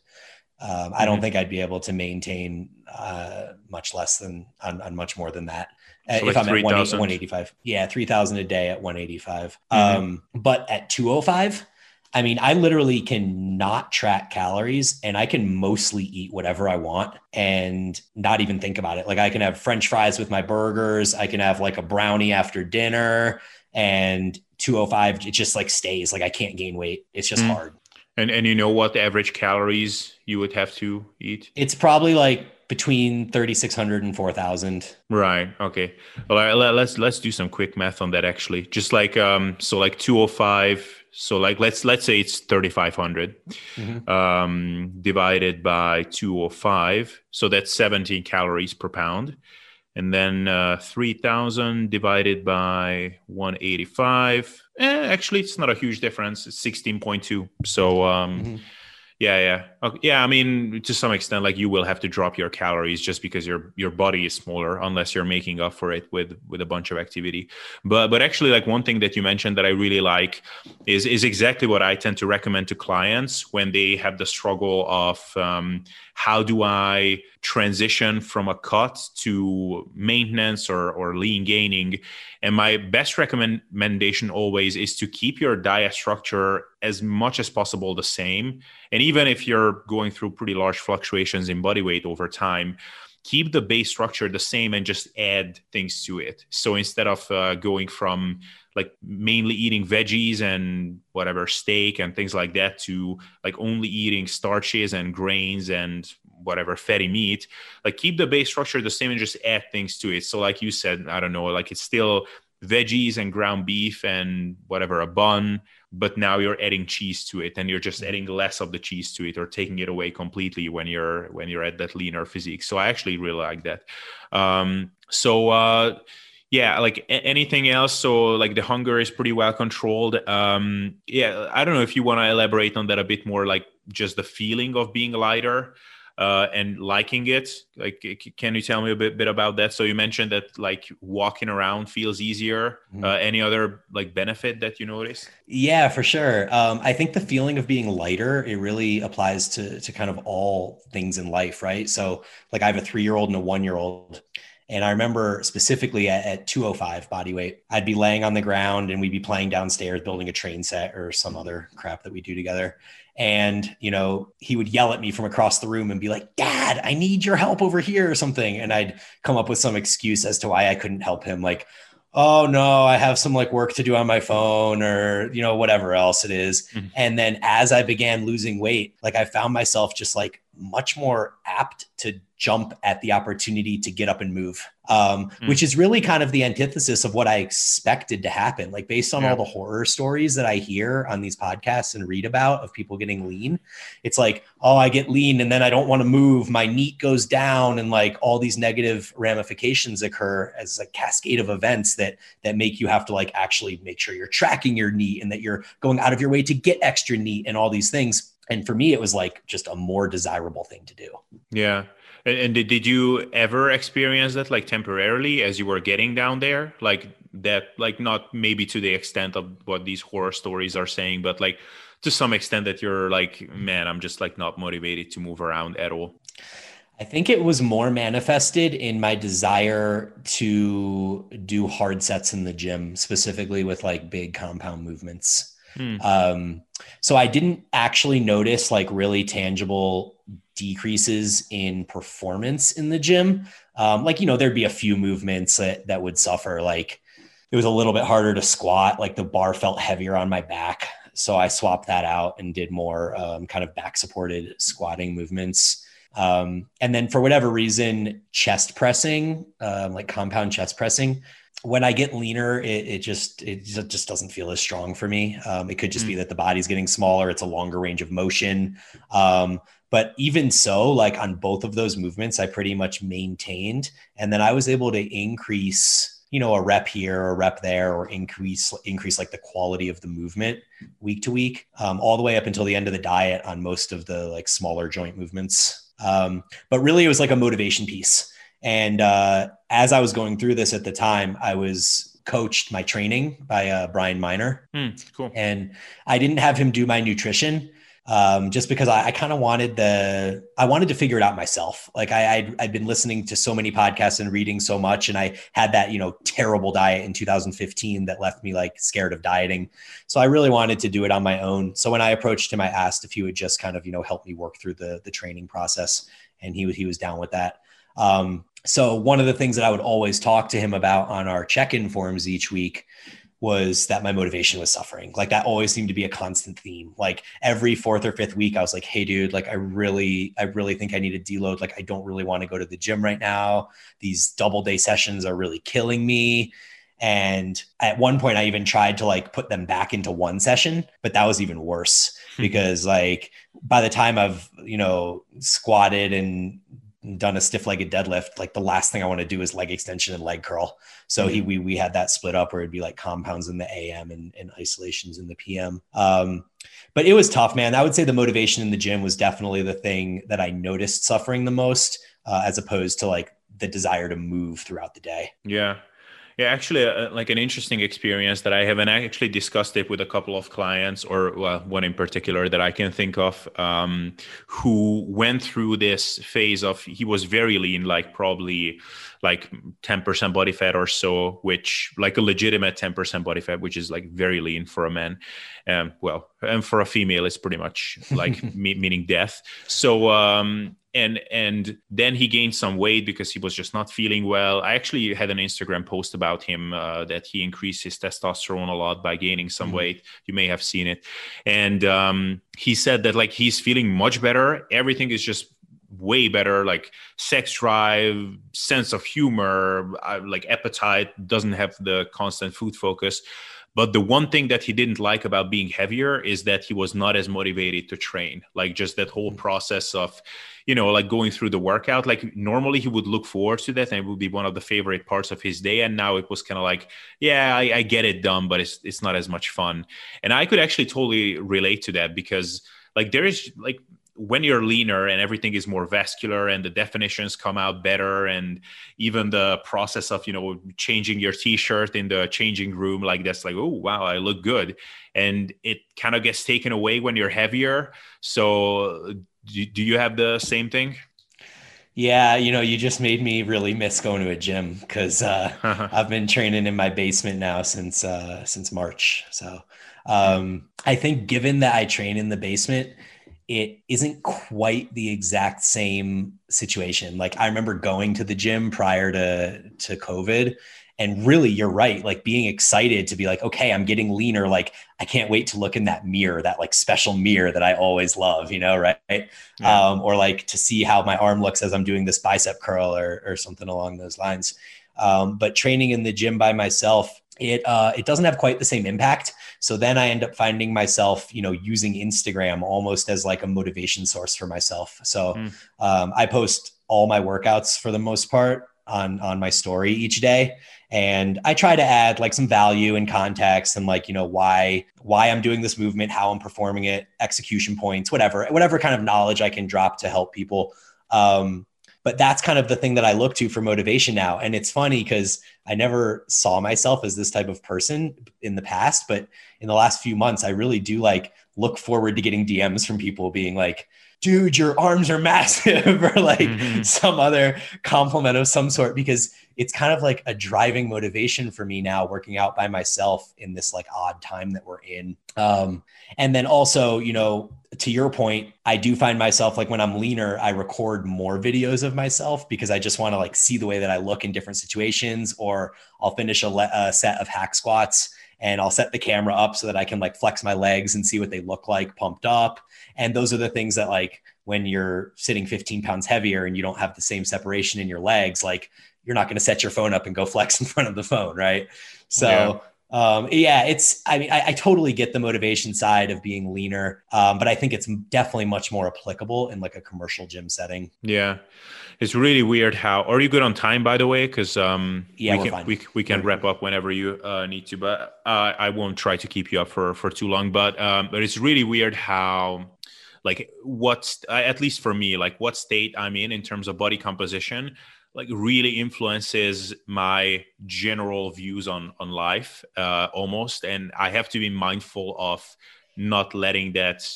Um, mm-hmm. I don't mm-hmm. think I'd be able to maintain uh, much less than on, on, much more than that. So if like I'm 3, at 185, yeah, 3,000 a day at 185. Mm-hmm. Um, but at 205, I mean, I literally can not track calories and I can mostly eat whatever I want and not even think about it. Like I can have french fries with my burgers, I can have like a brownie after dinner and 205 it just like stays like I can't gain weight. It's just mm. hard. And and you know what the average calories you would have to eat? It's probably like between 3600 and 4000 right okay well let's let's do some quick math on that actually just like um so like 205 so like let's let's say it's 3500 mm-hmm. um, divided by 205 so that's 17 calories per pound. And then uh, 3000 divided by 185 eh, actually it's not a huge difference. It's 16.2 so um, mm-hmm. Yeah, yeah, okay. yeah. I mean, to some extent, like you will have to drop your calories just because your your body is smaller, unless you're making up for it with with a bunch of activity. But but actually, like one thing that you mentioned that I really like is is exactly what I tend to recommend to clients when they have the struggle of um, how do I transition from a cut to maintenance or or lean gaining. And my best recommendation always is to keep your diet structure as much as possible the same and even if you're going through pretty large fluctuations in body weight over time, keep the base structure the same and just add things to it. So instead of uh, going from like mainly eating veggies and whatever steak and things like that to like only eating starches and grains and whatever fatty meat like keep the base structure the same and just add things to it so like you said i don't know like it's still veggies and ground beef and whatever a bun but now you're adding cheese to it and you're just mm-hmm. adding less of the cheese to it or taking it away completely when you're when you're at that leaner physique. So i actually really like that. Um, so uh, yeah like a- anything else? So like the hunger is pretty well controlled. Um, yeah i don't know if you want to elaborate on that a bit more like just the feeling of being lighter uh, and liking it. Like, can you tell me a bit, bit about that? So you mentioned that like walking around feels easier. Mm-hmm. Uh, any other like benefit that you notice? Yeah, for sure. Um, I think the feeling of being lighter it really applies to to kind of all things in life, right? So like I have a three year old and a one year old. And I remember specifically at, at, 205 body weight, I'd be laying on the ground and we'd be playing downstairs, building a train set or some other crap that we do together. And, you know, he would yell at me from across the room and be like, Dad, I need your help over here or something. And I'd come up with some excuse as to why I couldn't help him. Like, oh no, I have some like work to do on my phone or, you know, whatever else it is. Mm-hmm. And then as I began losing weight, like I found myself just like much more apt to jump at the opportunity to get up and move, um, mm. which is really kind of the antithesis of what I expected to happen. Like, based on yeah. all the horror stories that I hear on these podcasts and read about of people getting lean, it's like, oh, I get lean and then I don't want to move. My NEAT goes down, and like all these negative ramifications occur as a cascade of events that that make you have to like actually make sure you're tracking your NEAT and that you're going out of your way to get extra NEAT and all these things and for me it was like just a more desirable thing to do. Yeah. And, and did, did you ever experience that like temporarily as you were getting down there? Like that like not maybe to the extent of what these horror stories are saying but like to some extent that you're like man i'm just like not motivated to move around at all. I think it was more manifested in my desire to do hard sets in the gym, specifically with like big compound movements. Hmm. Um, so I didn't actually notice like really tangible decreases in performance in the gym. Um, like, you know, there'd be a few movements that, that would suffer. Like it was a little bit harder to squat, like the bar felt heavier on my back. So I swapped that out and did more um, kind of back supported squatting movements. Um, and then for whatever reason, chest pressing, um, like compound chest pressing, when I get leaner, it, it, just it just doesn't feel as strong for me. Um, it could just mm. be that the body's getting smaller. It's a longer range of motion. Um, but even so, like on both of those movements, I pretty much maintained, and then I was able to increase, you know, a rep here, a rep there, or increase increase like the quality of the movement week to week, um, all the way up until the end of the diet on most of the like smaller joint movements. Um, but really, it was like a motivation piece and uh, as I was going through this at the time, I was coached my training by uh, Brian Miner. Mm, cool. And I didn't have him do my nutrition um, just because I, I kind of wanted the I wanted to figure it out myself. Like I I'd, I'd been listening to so many podcasts and reading so much, and I had that you know terrible diet in 2015 that left me like scared of dieting. So I really wanted to do it on my own. So when I approached him, I asked if he would just kind of you know help me work through the the training process, and he he was down with that. Um, so one of the things that I would always talk to him about on our check-in forms each week was that my motivation was suffering. Like that always seemed to be a constant theme. Like every fourth or fifth week, I was like, "Hey, dude, like I really, I really think I need to deload. Like I don't really want to go to the gym right now. These double day sessions are really killing me." And at one point, I even tried to like put them back into one session, but that was even worse hmm. because like by the time I've you know squatted and done a stiff legged deadlift, like the last thing I want to do is leg extension and leg curl. So mm-hmm. he we we had that split up where it'd be like compounds in the AM and, and isolations in the PM. Um, but it was tough, man. I would say the motivation in the gym was definitely the thing that I noticed suffering the most, uh, as opposed to like the desire to move throughout the day. Yeah. Yeah, actually, uh, like an interesting experience that I haven't actually discussed it with a couple of clients, or well, one in particular that I can think of, um, who went through this phase of he was very lean, like probably like 10% body fat or so, which like a legitimate 10% body fat, which is like very lean for a man. Um, well, and for a female, it's pretty much like me- meaning death. So, um, and and then he gained some weight because he was just not feeling well. I actually had an Instagram post about him uh, that he increased his testosterone a lot by gaining some mm-hmm. weight. You may have seen it, and um, he said that like he's feeling much better. Everything is just way better like sex drive sense of humor uh, like appetite doesn't have the constant food focus. But the one thing that he didn't like about being heavier is that he was not as motivated to train. Like just that whole process of you know like going through the workout. Like normally he would look forward to that and it would be one of the favorite parts of his day. And now it was kind of like yeah I, I get it done but it's it's not as much fun. And i could actually totally relate to that because like there is like when you're leaner and everything is more vascular and the definitions come out better and even the process of you know changing your t-shirt in the changing room like that's like oh wow i look good. And it kind of gets taken away when you're heavier. So do, do you have the same thing? Yeah, you know, you just made me really miss going to a gym because uh, I've been training in my basement now since uh, since March. So um, I think, given that I train in the basement, it isn't quite the exact same situation. Like I remember going to the gym prior to to COVID and really you're right like being excited to be like okay i'm getting leaner like i can't wait to look in that mirror that like special mirror that i always love you know right yeah. um, or like to see how my arm looks as i'm doing this bicep curl or, or something along those lines um, but training in the gym by myself it uh, it doesn't have quite the same impact. So then I end up finding myself, you know, using Instagram almost as like a motivation source for myself. So mm. um, I post all my workouts for the most part on on my story each day, and I try to add like some value and context and like you know why why I'm doing this movement, how I'm performing it, execution points, whatever whatever kind of knowledge I can drop to help people. Um, but that's kind of the thing that I look to for motivation now. And it's funny because I never saw myself as this type of person in the past, but in the last few months, I really do like look forward to getting DMs from people being like, dude, your arms are massive, or like mm-hmm. some other compliment of some sort, because it's kind of like a driving motivation for me now working out by myself in this like odd time that we're in. Um, and then also, you know, to your point, I do find myself like when I'm leaner, I record more videos of myself because I just want to like see the way that I look in different situations, or I'll finish a, le- a set of hack squats and I'll set the camera up so that I can like flex my legs and see what they look like pumped up. And those are the things that like when you're sitting 15 pounds heavier and you don't have the same separation in your legs, like you're not going to set your phone up and go flex in front of the phone, right? So. Yeah. Um, yeah, it's, I mean, I, I, totally get the motivation side of being leaner, um, but I think it's definitely much more applicable in like a commercial gym setting. Yeah. It's really weird how, are you good on time, by the way? Cause, um, yeah, we can, we, we can wrap up whenever you, uh, need to, but, uh, I won't try to keep you up for, for too long, but, um, but it's really weird how, like what's at least for me like what state i'm in in terms of body composition like really influences my general views on on life uh, almost. And i have to be mindful of not letting that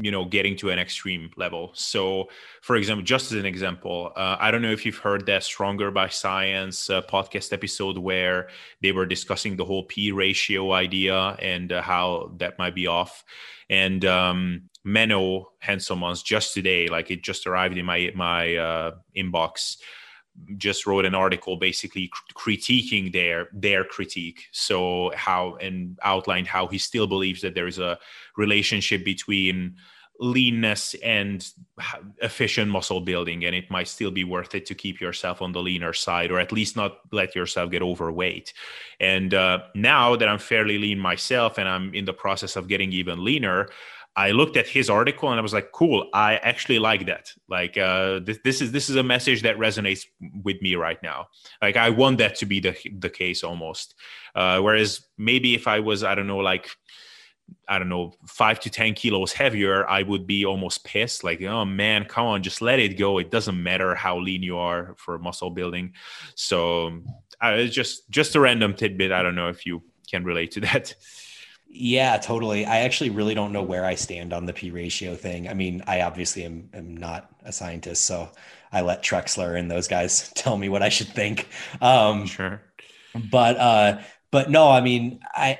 you know getting to an extreme level. So for example just as an example uh, i don't know if you've heard that stronger by science uh, podcast episode where they were discussing the whole p ratio idea and uh, how that might be off. And um, Menno Henselmans just today, like it just arrived in my my uh, inbox. Just wrote an article basically critiquing their their critique. So how and outlined how he still believes that there is a relationship between leanness and efficient muscle building and it might still be worth it to keep yourself on the leaner side or at least not let yourself get overweight. And uh, now that i'm fairly lean myself and i'm in the process of getting even leaner I looked at his article and I was like, cool, I actually like that. Like uh, this, this is this is a message that resonates with me right now. Like I want that to be the the case almost. Uh, whereas maybe if I was, I don't know, like I don't know, five to 10 kilos heavier, I would be almost pissed. Like, oh man, come on, just let it go. It doesn't matter how lean you are for muscle building. So uh, it's just, just a random tidbit. I don't know if you can relate to that. Yeah, totally. I actually really don't know where I stand on the P ratio thing. I mean, I obviously am, am not a scientist, so I let Trexler and those guys tell me what I should think. Um, sure. But uh, but no, I mean, I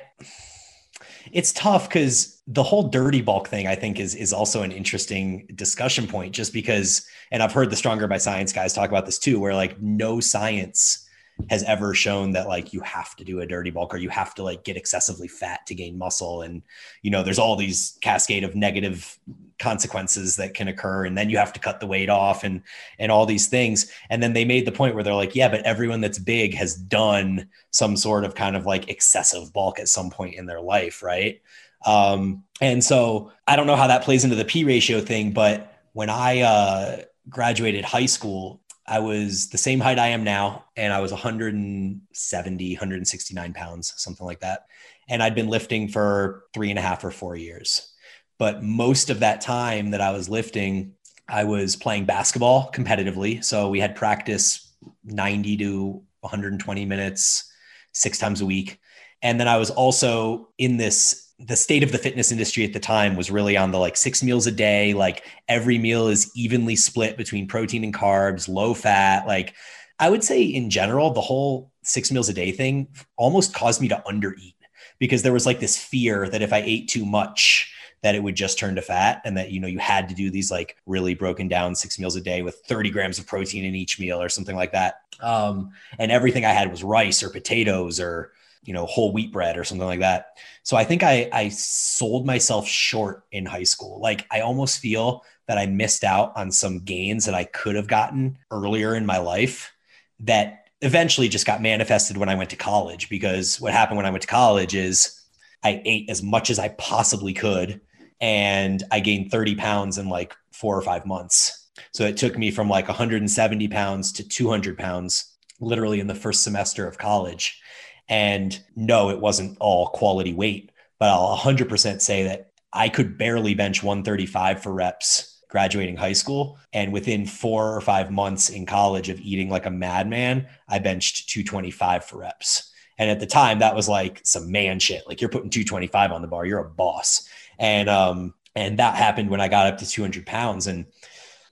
it's tough because the whole dirty bulk thing I think is is also an interesting discussion point, just because, and I've heard the Stronger by Science guys talk about this too, where like no science has ever shown that like you have to do a dirty bulk or you have to like get excessively fat to gain muscle. And you know there's all these cascade of negative consequences that can occur and then you have to cut the weight off and and all these things. And then they made the point where they're like yeah but everyone that's big has done some sort of kind of like excessive bulk at some point in their life right? Um and so i don't know how that plays into the p ratio thing but when i uh graduated high school I was the same height I am now, and I was 170, 169 pounds, something like that. And I'd been lifting for three and a half or four years. But most of that time that I was lifting, I was playing basketball competitively. So we had practice 90 to 120 minutes, six times a week. And then I was also in this the state of the fitness industry at the time was really on the like six meals a day. Like every meal is evenly split between protein and carbs low fat. Like i would say in general the whole six meals a day thing almost caused me to undereat because there was like this fear that if i ate too much that it would just turn to fat and that you know you had to do these like really broken down six meals a day with 30 grams of protein in each meal or something like that. Um, and everything i had was rice or potatoes or you know whole wheat bread or something like that. So i think i i sold myself short in high school. Like i almost feel that i missed out on some gains that i could have gotten earlier in my life that eventually just got manifested when i went to college because what happened when i went to college is i ate as much as i possibly could and i gained 30 pounds in like four or five months. So it took me from like 170 pounds to 200 pounds literally in the first semester of college and no, it wasn't all quality weight, but I'll 100% say that I could barely bench 135 for reps graduating high school. And within four or five months in college of eating like a madman, I benched 225 for reps. And at the time, that was like some man shit. Like you're putting 225 on the bar, you're a boss. And um, and that happened when I got up to 200 pounds. And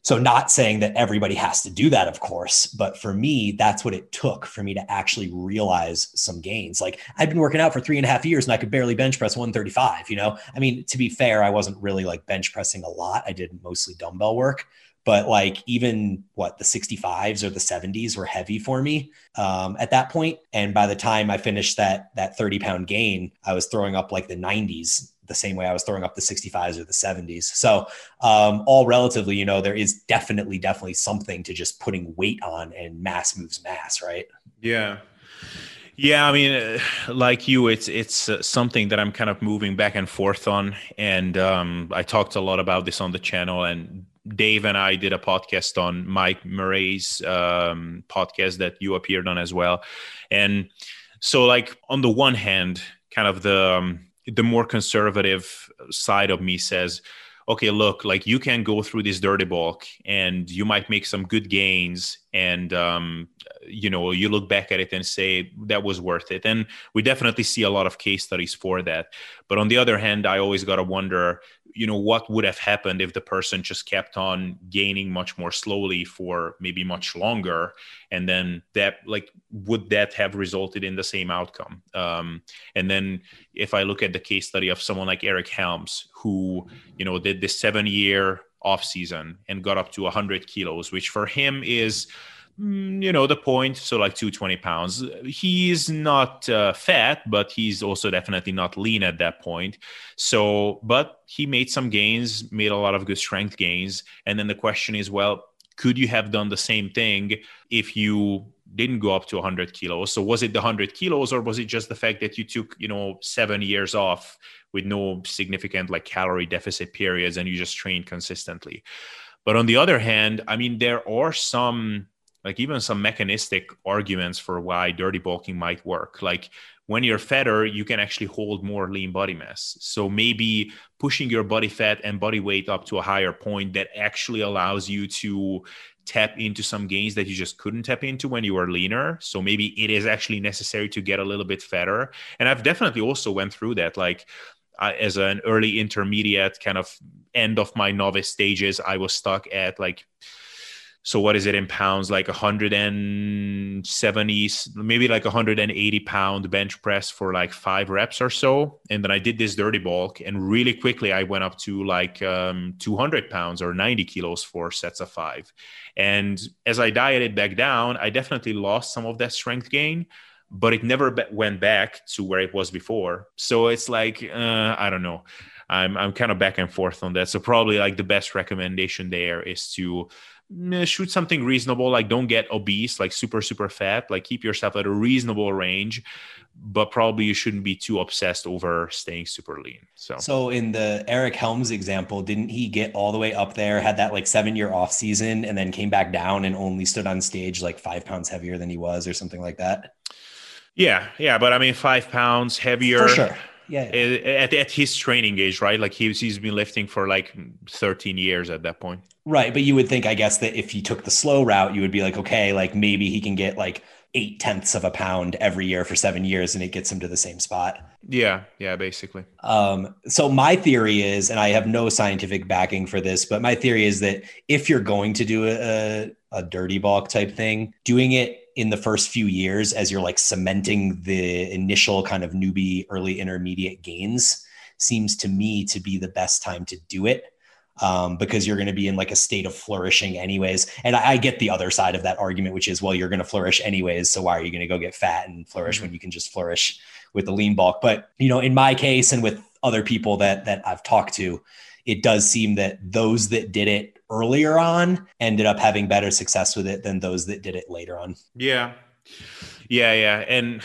so, not saying that everybody has to do that, of course, but for me, that's what it took for me to actually realize some gains. Like, I've been working out for three and a half years and I could barely bench press 135. You know, I mean, to be fair, I wasn't really like bench pressing a lot. I did mostly dumbbell work, but like even what the 65s or the 70s were heavy for me um, at that point and by the time i finished that that 30 pound gain i was throwing up like the 90s the same way I was throwing up the 65s or the 70s. So, um, all relatively, you know, there is definitely, definitely something to just putting weight on and mass moves mass, right? Yeah. Yeah, I mean, uh, like you, it's it's uh, something that I'm kind of moving back and forth on, and um, I talked a lot about this on the channel. And Dave and I did a podcast on Mike Murray's um, podcast that you appeared on as well. And so, like on the one hand, kind of the um, the more conservative side of me says okay look like you can go through this dirty bulk and you might make some good gains and um, you know you look back at it and say that was worth it. And we definitely see a lot of case studies for that. But on the other hand i always got to wonder you know what would have happened if the person just kept on gaining much more slowly for maybe much longer? And then that like would that have resulted in the same outcome? Um, and then if i look at the case study of someone like eric helms who you know did this seven year off season and got up to 100 kilos which for him is you know the point so like 220 pounds. He's not uh, fat but he's also definitely not lean at that point. So but he made some gains made a lot of good strength gains. And then the question is well could you have done the same thing if you didn't go up to 100 kilos? So was it the 100 kilos or was it just the fact that you took you know seven years off with no significant like calorie deficit periods and you just trained consistently? But on the other hand i mean there are some like even some mechanistic arguments for why dirty bulking might work. Like when you're fatter you can actually hold more lean body mass. So maybe pushing your body fat and body weight up to a higher point that actually allows you to tap into some gains that you just couldn't tap into when you were leaner. So maybe it is actually necessary to get a little bit fatter. And i've definitely also went through that. Like uh, as an early intermediate kind of end of my novice stages i was stuck at like so what is it in pounds? Like 170 maybe like 180 pound bench press for like five reps or so. And then i did this dirty bulk and really quickly i went up to like um, 200 pounds or 90 kilos for sets of five. And as i dieted back down i definitely lost some of that strength gain but it never went back to where it was before. So it's like uh, i don't know. I'm, I'm kind of back and forth on that. So probably like the best recommendation there is to shoot something reasonable like don't get obese like super super fat like keep yourself at a reasonable range but probably you shouldn't be too obsessed over staying super lean so. So in the eric helms example didn't he get all the way up there had that like seven year off season and then came back down and only stood on stage like five pounds heavier than he was or something like that? Yeah yeah but i mean five pounds heavier For sure yeah, yeah. At, at his training age, right? Like he's he's been lifting for like 13 years at that point. Right, but you would think, I guess, that if he took the slow route, you would be like, okay, like maybe he can get like eight tenths of a pound every year for seven years, and it gets him to the same spot. Yeah, yeah, basically. Um, so my theory is, and I have no scientific backing for this, but my theory is that if you're going to do a, a dirty bulk type thing, doing it in the first few years as you're like cementing the initial kind of newbie early intermediate gains seems to me to be the best time to do it um, because you're going to be in like a state of flourishing anyways. And I, I, get the other side of that argument, which is, well, you're going to flourish anyways. So why are you going to go get fat and flourish mm-hmm. when you can just flourish with the lean bulk? But you know, in my case and with other people that that I've talked to, it does seem that those that did it earlier on ended up having better success with it than those that did it later on. Yeah, yeah, yeah, and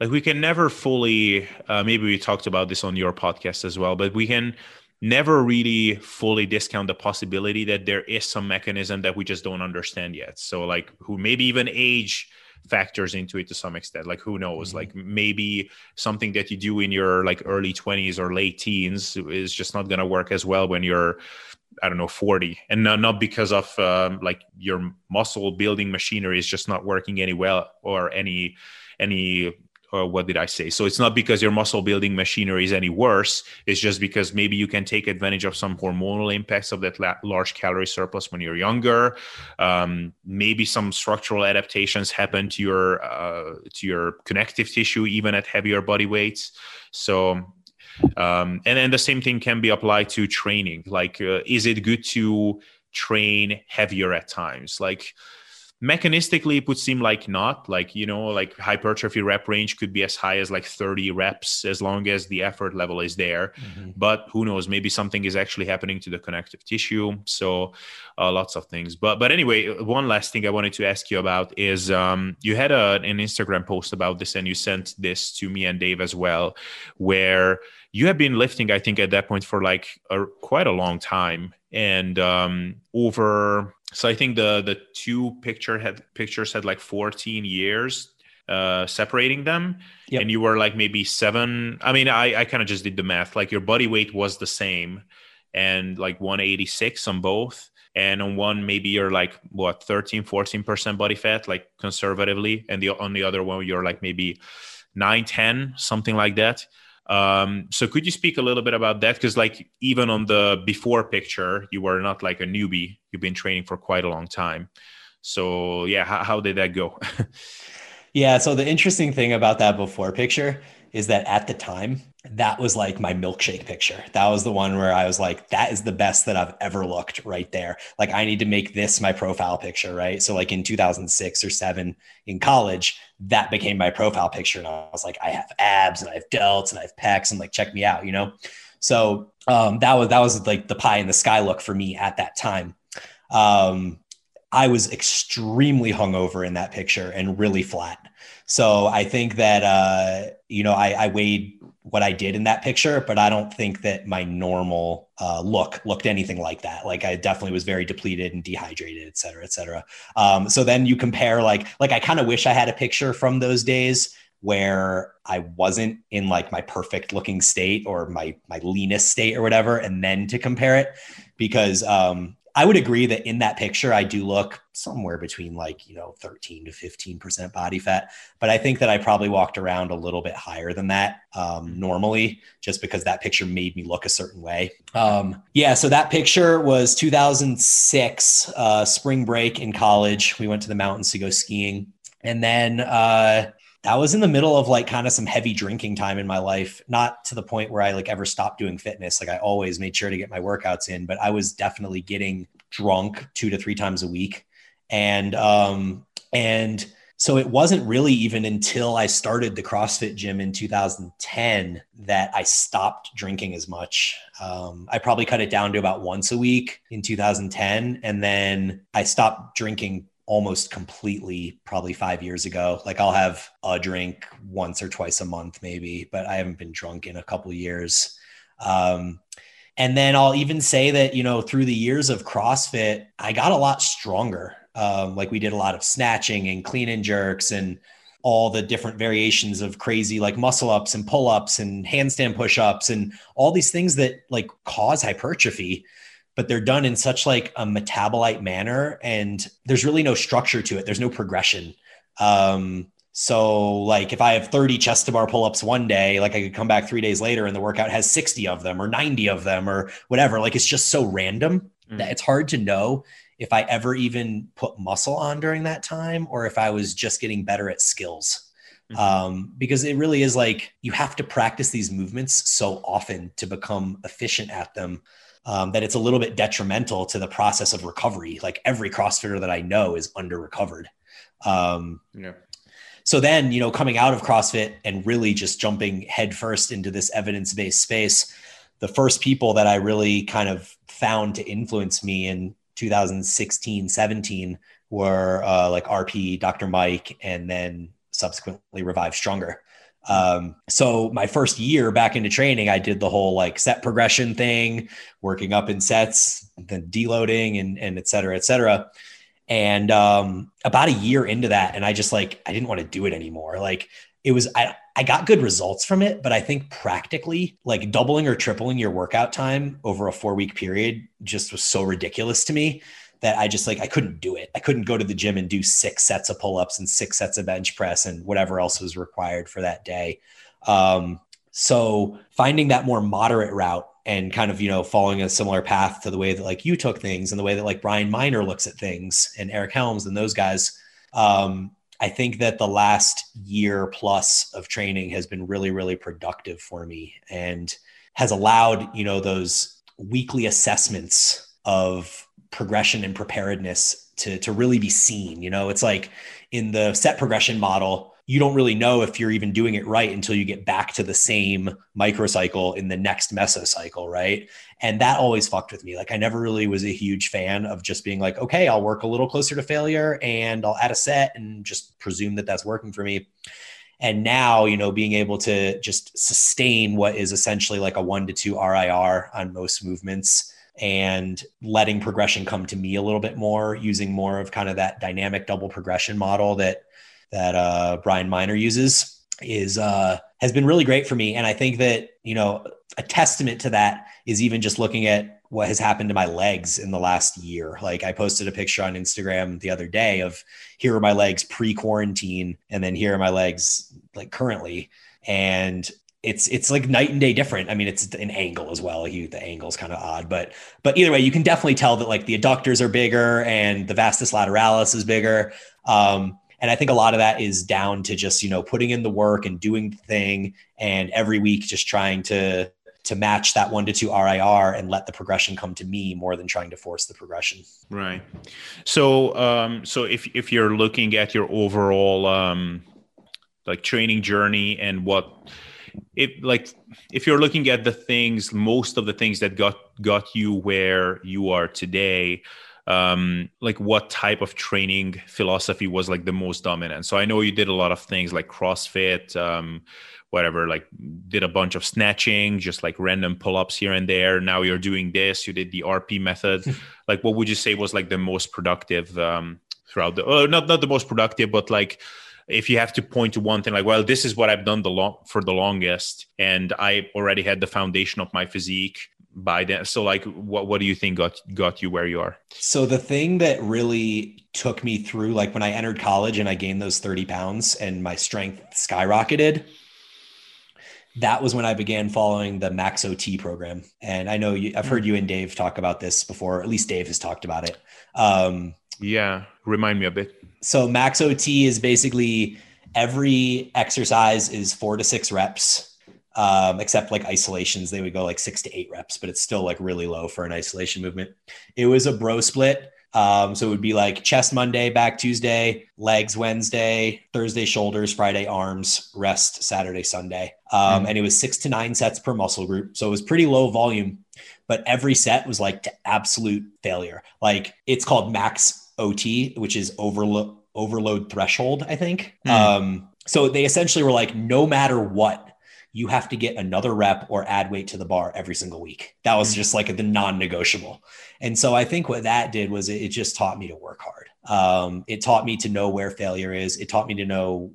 like we can never fully. Uh, maybe we talked about this on your podcast as well, but we can never really fully discount the possibility that there is some mechanism that we just don't understand yet. So like who maybe even age factors into it to some extent like who knows mm-hmm. like maybe something that you do in your like early 20s or late teens is just not going to work as well when you're I don't know, 40. And not, not because of um, like your muscle building machinery is just not working any well or any, any or what did I say? So it's not because your muscle building machinery is any worse. It's just because maybe you can take advantage of some hormonal impacts of that la- large calorie surplus when you're younger. Um, maybe some structural adaptations happen to your uh, to your connective tissue even at heavier body weights. So um, and then the same thing can be applied to training. Like, uh, is it good to train heavier at times? Like mechanistically it would seem like not. Like you know like hypertrophy rep range could be as high as like 30 reps as long as the effort level is there. Mm-hmm. but who knows? Maybe something is actually happening to the connective tissue. So uh, lots of things. But but anyway one last thing i wanted to ask you about is um, you had a, an instagram post about this and you sent this to me and dave as well where you have been lifting i think at that point for like a, quite a long time. And um, over so I think the the two picture had pictures had like 14 years uh, separating them, yep. and you were like maybe seven. I mean, I I kind of just did the math. Like your body weight was the same, and like 186 on both. And on one, maybe you're like what 13, 14 percent body fat, like conservatively, and the on the other one, you're like maybe 9, 10, something like that. Um, so could you speak a little bit about that? Because like even on the before picture, you were not like a newbie. You've been training for quite a long time. So yeah, how, how did that go? yeah. So the interesting thing about that before picture is that at the time, that was like my milkshake picture. That was the one where I was like, that is the best that I've ever looked right there. Like, I need to make this my profile picture, right? So, like in 2006 or seven in college, that became my profile picture. And I was like, I have abs and I have delts and I have pecs and like, check me out, you know? So, um, that was, that was like the pie in the sky look for me at that time. Um, I was extremely hungover in that picture and really flat. So I think that uh, you know I, I, weighed what I did in that picture, but I don't think that my normal uh, look looked anything like that. Like I definitely was very depleted and dehydrated, et cetera, et cetera. Um, so then you compare like like I kind of wish I had a picture from those days where I wasn't in like my perfect looking state or my my leanest state or whatever, and then to compare it because um, I would agree that in that picture, I do look somewhere between like, you know, 13 to 15% body fat. But I think that I probably walked around a little bit higher than that um, normally, just because that picture made me look a certain way. Um, yeah. So that picture was 2006, uh, spring break in college. We went to the mountains to go skiing. And then uh, that was in the middle of like kind of some heavy drinking time in my life not to the point where i like ever stopped doing fitness. Like i always made sure to get my workouts in but i was definitely getting drunk two to three times a week. And um and so it wasn't really even until i started the crossfit gym in 2010 that i stopped drinking as much. Um, i probably cut it down to about once a week in 2010 and then i stopped drinking almost completely probably five years ago. Like I'll have a drink once or twice a month, maybe, but I haven't been drunk in a couple years. Um, and then I'll even say that, you know, through the years of CrossFit, I got a lot stronger. Um, like we did a lot of snatching and clean and jerks and all the different variations of crazy like muscle ups and pull ups and handstand push ups and all these things that like cause hypertrophy but they're done in such like a metabolite manner and there's really no structure to it there's no progression um so like if i have 30 chest to bar pull-ups one day like i could come back three days later and the workout has 60 of them or 90 of them or whatever like it's just so random mm. that it's hard to know if I ever even put muscle on during that time or if I was just getting better at skills. Mm-hmm. Um, because it really is like you have to practice these movements so often to become efficient at them um, that it's a little bit detrimental to the process of recovery. Like every CrossFitter that I know is under recovered. Um, yeah. So then, you know, coming out of CrossFit and really just jumping headfirst into this evidence based space, the first people that I really kind of found to influence me in 2016, 17 were uh, like RP, Dr. Mike, and then subsequently Revive Stronger. Um, so my first year back into training, I did the whole like set progression thing, working up in sets, then deloading and, and et cetera, et cetera. And um, about a year into that, and I just like, I didn't want to do it anymore. Like it was, I, I got good results from it, but I think practically like doubling or tripling your workout time over a four week period just was so ridiculous to me that I just like I couldn't do it. I couldn't go to the gym and do six sets of pull ups and six sets of bench press and whatever else was required for that day. Um, so finding that more moderate route and kind of you know following a similar path to the way that like you took things and the way that like Brian Miner looks at things and Eric Helms and those guys. Um, I think that the last year plus of training has been really, really productive for me and has allowed, you know, those weekly assessments of progression and preparedness to, to really be seen. You know, it's like in the set progression model, you don't really know if you're even doing it right until you get back to the same microcycle in the next mesocycle, right? And that always fucked with me. Like I never really was a huge fan of just being like, okay, I'll work a little closer to failure and I'll add a set and just presume that that's working for me. And now, you know, being able to just sustain what is essentially like a one to two RIR on most movements and letting progression come to me a little bit more, using more of kind of that dynamic double progression model that that uh, Brian Miner uses is uh, has been really great for me. And I think that you know a testament to that is even just looking at what has happened to my legs in the last year. Like I posted a picture on Instagram the other day of here are my legs pre-quarantine, and then here are my legs like currently, and it's it's like night and day different. I mean, it's an angle as well. You, the angle's kind of odd, but but either way, you can definitely tell that like the adductors are bigger and the vastus lateralis is bigger. Um, and I think a lot of that is down to just, you know, putting in the work and doing the thing and every week just trying to to match that one to two RIR and let the progression come to me more than trying to force the progression. Right. So um so if if you're looking at your overall um like training journey and what it like if you're looking at the things most of the things that got got you where you are today um, like what type of training philosophy was like the most dominant. So I know you did a lot of things like CrossFit, um, whatever, like did a bunch of snatching, just like random pull ups here and there. Now you're doing this, you did the RP method. like, what would you say was like the most productive um, throughout the, uh, not, not the most productive, but like, if you have to point to one thing like well this is what i've done the long for the longest and i already had the foundation of my physique by then. So like what what do you think got got you where you are? So the thing that really took me through like when i entered college and i gained those 30 pounds and my strength skyrocketed that was when i began following the max ot program. And i know you, i've heard you and dave talk about this before at least dave has talked about it. Um, yeah remind me a bit so max ot is basically every exercise is four to six reps um, except like isolations, they would go like six to eight reps, but it's still like really low for an isolation movement. It was a bro split. Um, so it would be like chest Monday, back Tuesday, legs Wednesday, Thursday shoulders, Friday arms, rest Saturday, Sunday. Um, mm. And it was six to nine sets per muscle group. So it was pretty low volume, but every set was like to absolute failure. Like it's called max OT, which is overload overload threshold, I think. Mm. Um, so they essentially were like, no matter what, you have to get another rep or add weight to the bar every single week. That was mm. just like the non negotiable. And so I think what that did was it, just taught me to work hard. Um, it taught me to know where failure is. It taught me to know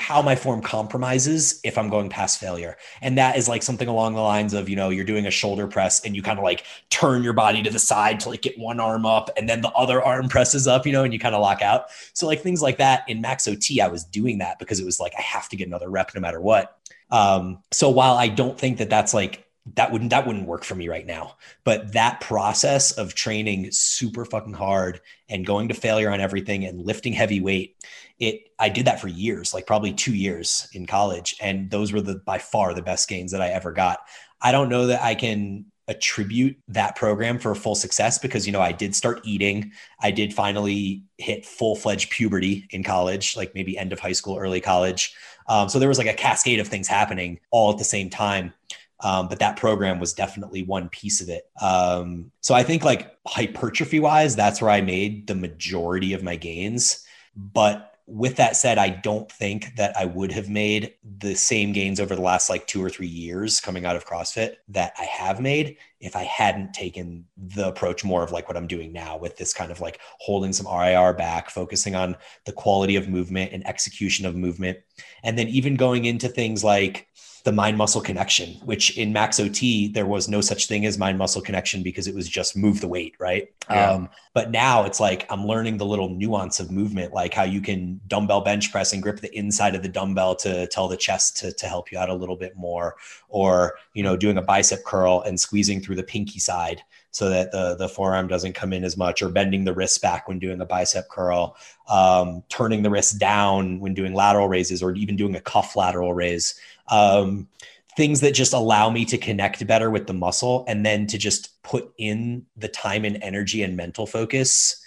how my form compromises if I'm going past failure. And that is like something along the lines of, you know, you're doing a shoulder press and you kind of like turn your body to the side to like get one arm up and then the other arm presses up, you know, and you kind of lock out. So like things like that in Max OT, I was doing that because it was like, I have to get another rep no matter what. Um, so while I don't think that that's like that wouldn't that wouldn't work for me right now but that process of training super fucking hard and going to failure on everything and lifting heavy weight it i did that for years like probably two years in college and those were the by far the best gains that i ever got i don't know that i can attribute that program for full success because you know I did start eating. I did finally hit full fledged puberty in college, like maybe end of high school, early college. Um, so there was like a cascade of things happening all at the same time. Um, but that program was definitely one piece of it. Um, so I think like hypertrophy wise, that's where I made the majority of my gains. But with that said, I don't think that I would have made the same gains over the last like two or three years coming out of CrossFit that I have made if I hadn't taken the approach more of like what I'm doing now with this kind of like holding some RIR back, focusing on the quality of movement and execution of movement. And then even going into things like the mind muscle connection, which in max OT, there was no such thing as mind muscle connection because it was just move the weight, right? Yeah. Um, but now it's like I'm learning the little nuance of movement, like how you can dumbbell bench press and grip the inside of the dumbbell to tell the chest to, to help you out a little bit more, or, you know, doing a bicep curl and squeezing through the pinky side so that the, the forearm doesn't come in as much, or bending the wrist back when doing a bicep curl, um, turning the wrist down when doing lateral raises, or even doing a cuff lateral raise um, things that just allow me to connect better with the muscle and then to just put in the time and energy and mental focus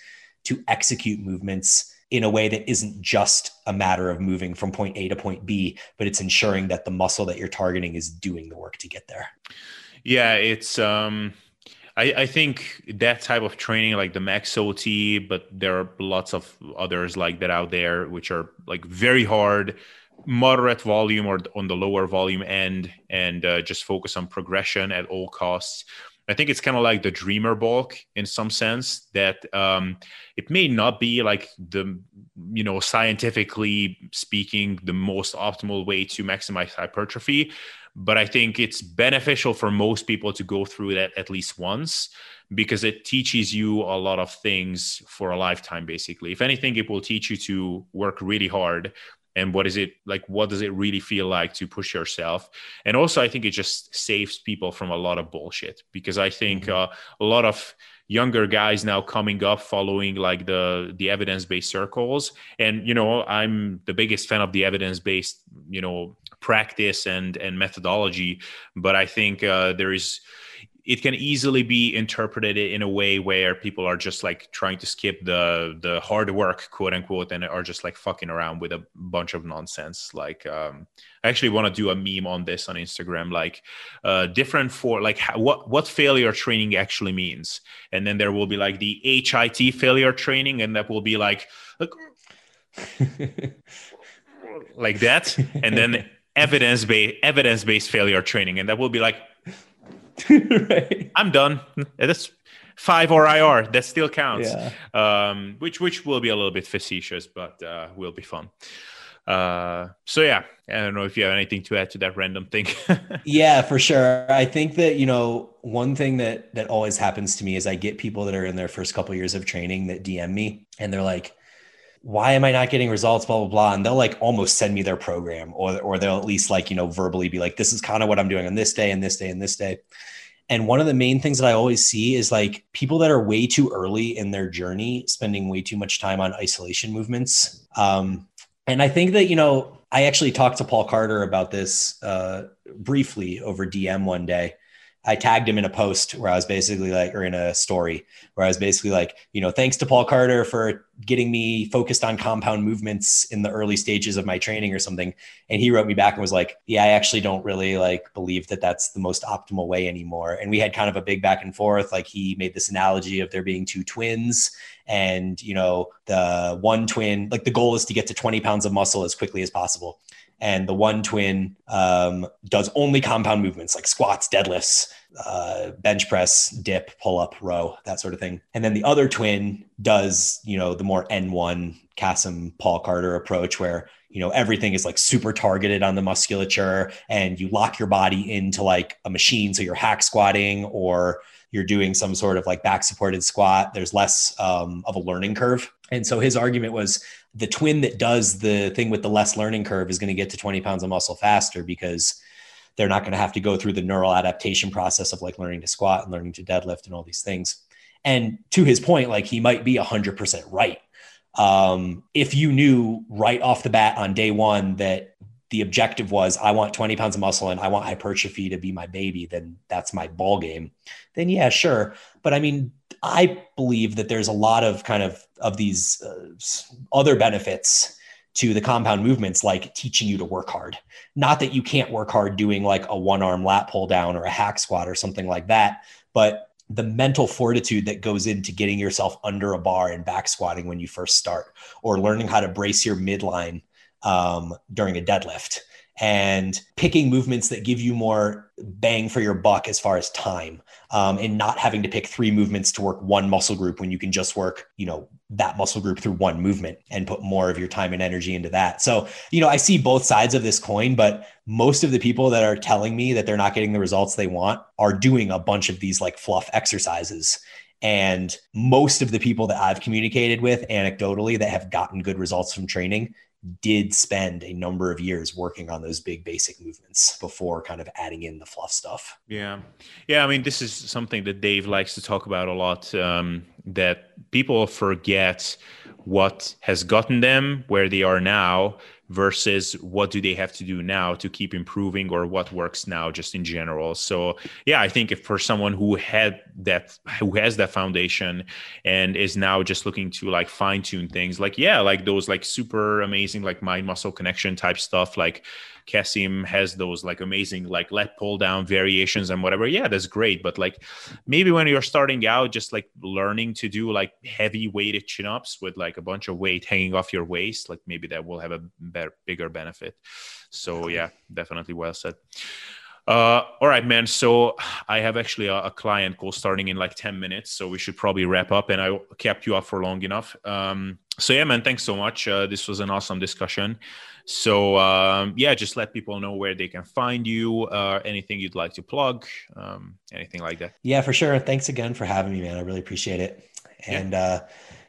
to execute movements in a way that isn't just a matter of moving from point A to point B, but it's ensuring that the muscle that you're targeting is doing the work to get there. Yeah, it's um I, I think that type of training like the max OT, but there are lots of others like that out there which are like very hard moderate volume or on the lower volume end and uh, just focus on progression at all costs. I think it's kind of like the dreamer bulk in some sense that um, it may not be like the, you know, scientifically speaking, the most optimal way to maximize hypertrophy. But I think it's beneficial for most people to go through that at least once because it teaches you a lot of things for a lifetime, basically. If anything, it will teach you to work really hard and what is it like what does it really feel like to push yourself and also i think it just saves people from a lot of bullshit because i think mm-hmm. uh, a lot of younger guys now coming up following like the the evidence based circles and you know i'm the biggest fan of the evidence based you know practice and and methodology but i think uh, there is it can easily be interpreted in a way where people are just like trying to skip the the hard work quote unquote and are just like fucking around with a bunch of nonsense. Like um i actually want to do a meme on this on instagram like uh different for like how, what what failure training actually means. And then there will be like the hit failure training and that will be like like, like that. And then evidence based evidence based failure training. And that will be like right. I'm done. That's five RIR. That still counts. Yeah. Um, which which will be a little bit facetious, but uh, will be fun. Uh, so yeah, I don't know if you have anything to add to that random thing. yeah, for sure. I think that you know one thing that that always happens to me is I get people that are in their first couple years of training that DM me and they're like, why am I not getting results? Blah, blah, blah. And they'll like almost send me their program or, or they'll at least like, you know, verbally be like, this is kind of what I'm doing on this day and this day and this day. And one of the main things that I always see is like people that are way too early in their journey, spending way too much time on isolation movements. Um, and I think that, you know, I actually talked to Paul Carter about this uh, briefly over DM one day. I tagged him in a post where I was basically like, or in a story where I was basically like, you know, thanks to Paul Carter for getting me focused on compound movements in the early stages of my training or something. And he wrote me back and was like, yeah, I actually don't really like believe that that's the most optimal way anymore. And we had kind of a big back and forth. Like he made this analogy of there being two twins and, you know, the one twin, like the goal is to get to 20 pounds of muscle as quickly as possible and the one twin um, does only compound movements like squats, deadlifts, uh, bench press, dip, pull up, row, that sort of thing. And then the other twin does, you know, the more N1 Kassem Paul Carter approach where, you know, everything is like super targeted on the musculature and you lock your body into like a machine. So you're hack squatting or you're doing some sort of like back supported squat. There's less um, of a learning curve. And so his argument was the twin that does the thing with the less learning curve is going to get to 20 pounds of muscle faster because they're not going to have to go through the neural adaptation process of like learning to squat and learning to deadlift and all these things. And to his point, like he might be 100% right. Um, if you knew right off the bat on day one that the objective was I want 20 pounds of muscle and I want hypertrophy to be my baby, then that's my ball game. Then yeah, sure. But I mean, I believe that there's a lot of kind of of these uh, other benefits to the compound movements like teaching you to work hard. Not that you can't work hard doing like a one arm lat pull down or a hack squat or something like that, but the mental fortitude that goes into getting yourself under a bar and back squatting when you first start, or learning how to brace your midline um, during a deadlift, and picking movements that give you more bang for your buck as far as time um, and not having to pick three movements to work one muscle group when you can just work you know that muscle group through one movement and put more of your time and energy into that. So you know i see both sides of this coin but most of the people that are telling me that they're not getting the results they want are doing a bunch of these like fluff exercises. And most of the people that I've communicated with anecdotally that have gotten good results from training did spend a number of years working on those big basic movements before kind of adding in the fluff stuff. Yeah. Yeah. I mean, this is something that Dave likes to talk about a lot um, that people forget what has gotten them where they are now versus what do they have to do now to keep improving or what works now just in general so yeah i think if for someone who had that who has that foundation and is now just looking to like fine tune things like yeah like those like super amazing like mind muscle connection type stuff like Kassem has those like amazing like lat pull down variations and whatever. Yeah, that's great. But like maybe when you're starting out, just like learning to do like heavy weighted chin ups with like a bunch of weight hanging off your waist, like maybe that will have a better, bigger benefit. So yeah, definitely well said. Uh, all right, man. So I have actually a, a, client call starting in like 10 minutes. So we should probably wrap up and I kept you up for long enough. Um, so yeah, man, thanks so much. Uh, this was an awesome discussion. So um, yeah, just let people know where they can find you. Uh, anything you'd like to plug, um, anything like that. Yeah, for sure. Thanks again for having me, man. I really appreciate it. And yeah. uh,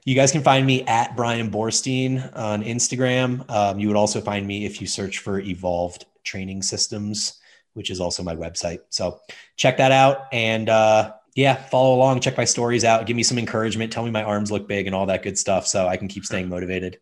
you guys can find me at Bryan Boorstein on Instagram. Um, you would also find me if you search for Evolved Training Systems, which is also my website. So check that out and. Uh, yeah, follow along, check my stories out, give me some encouragement, tell me my arms look big and all that good stuff so I can keep staying motivated.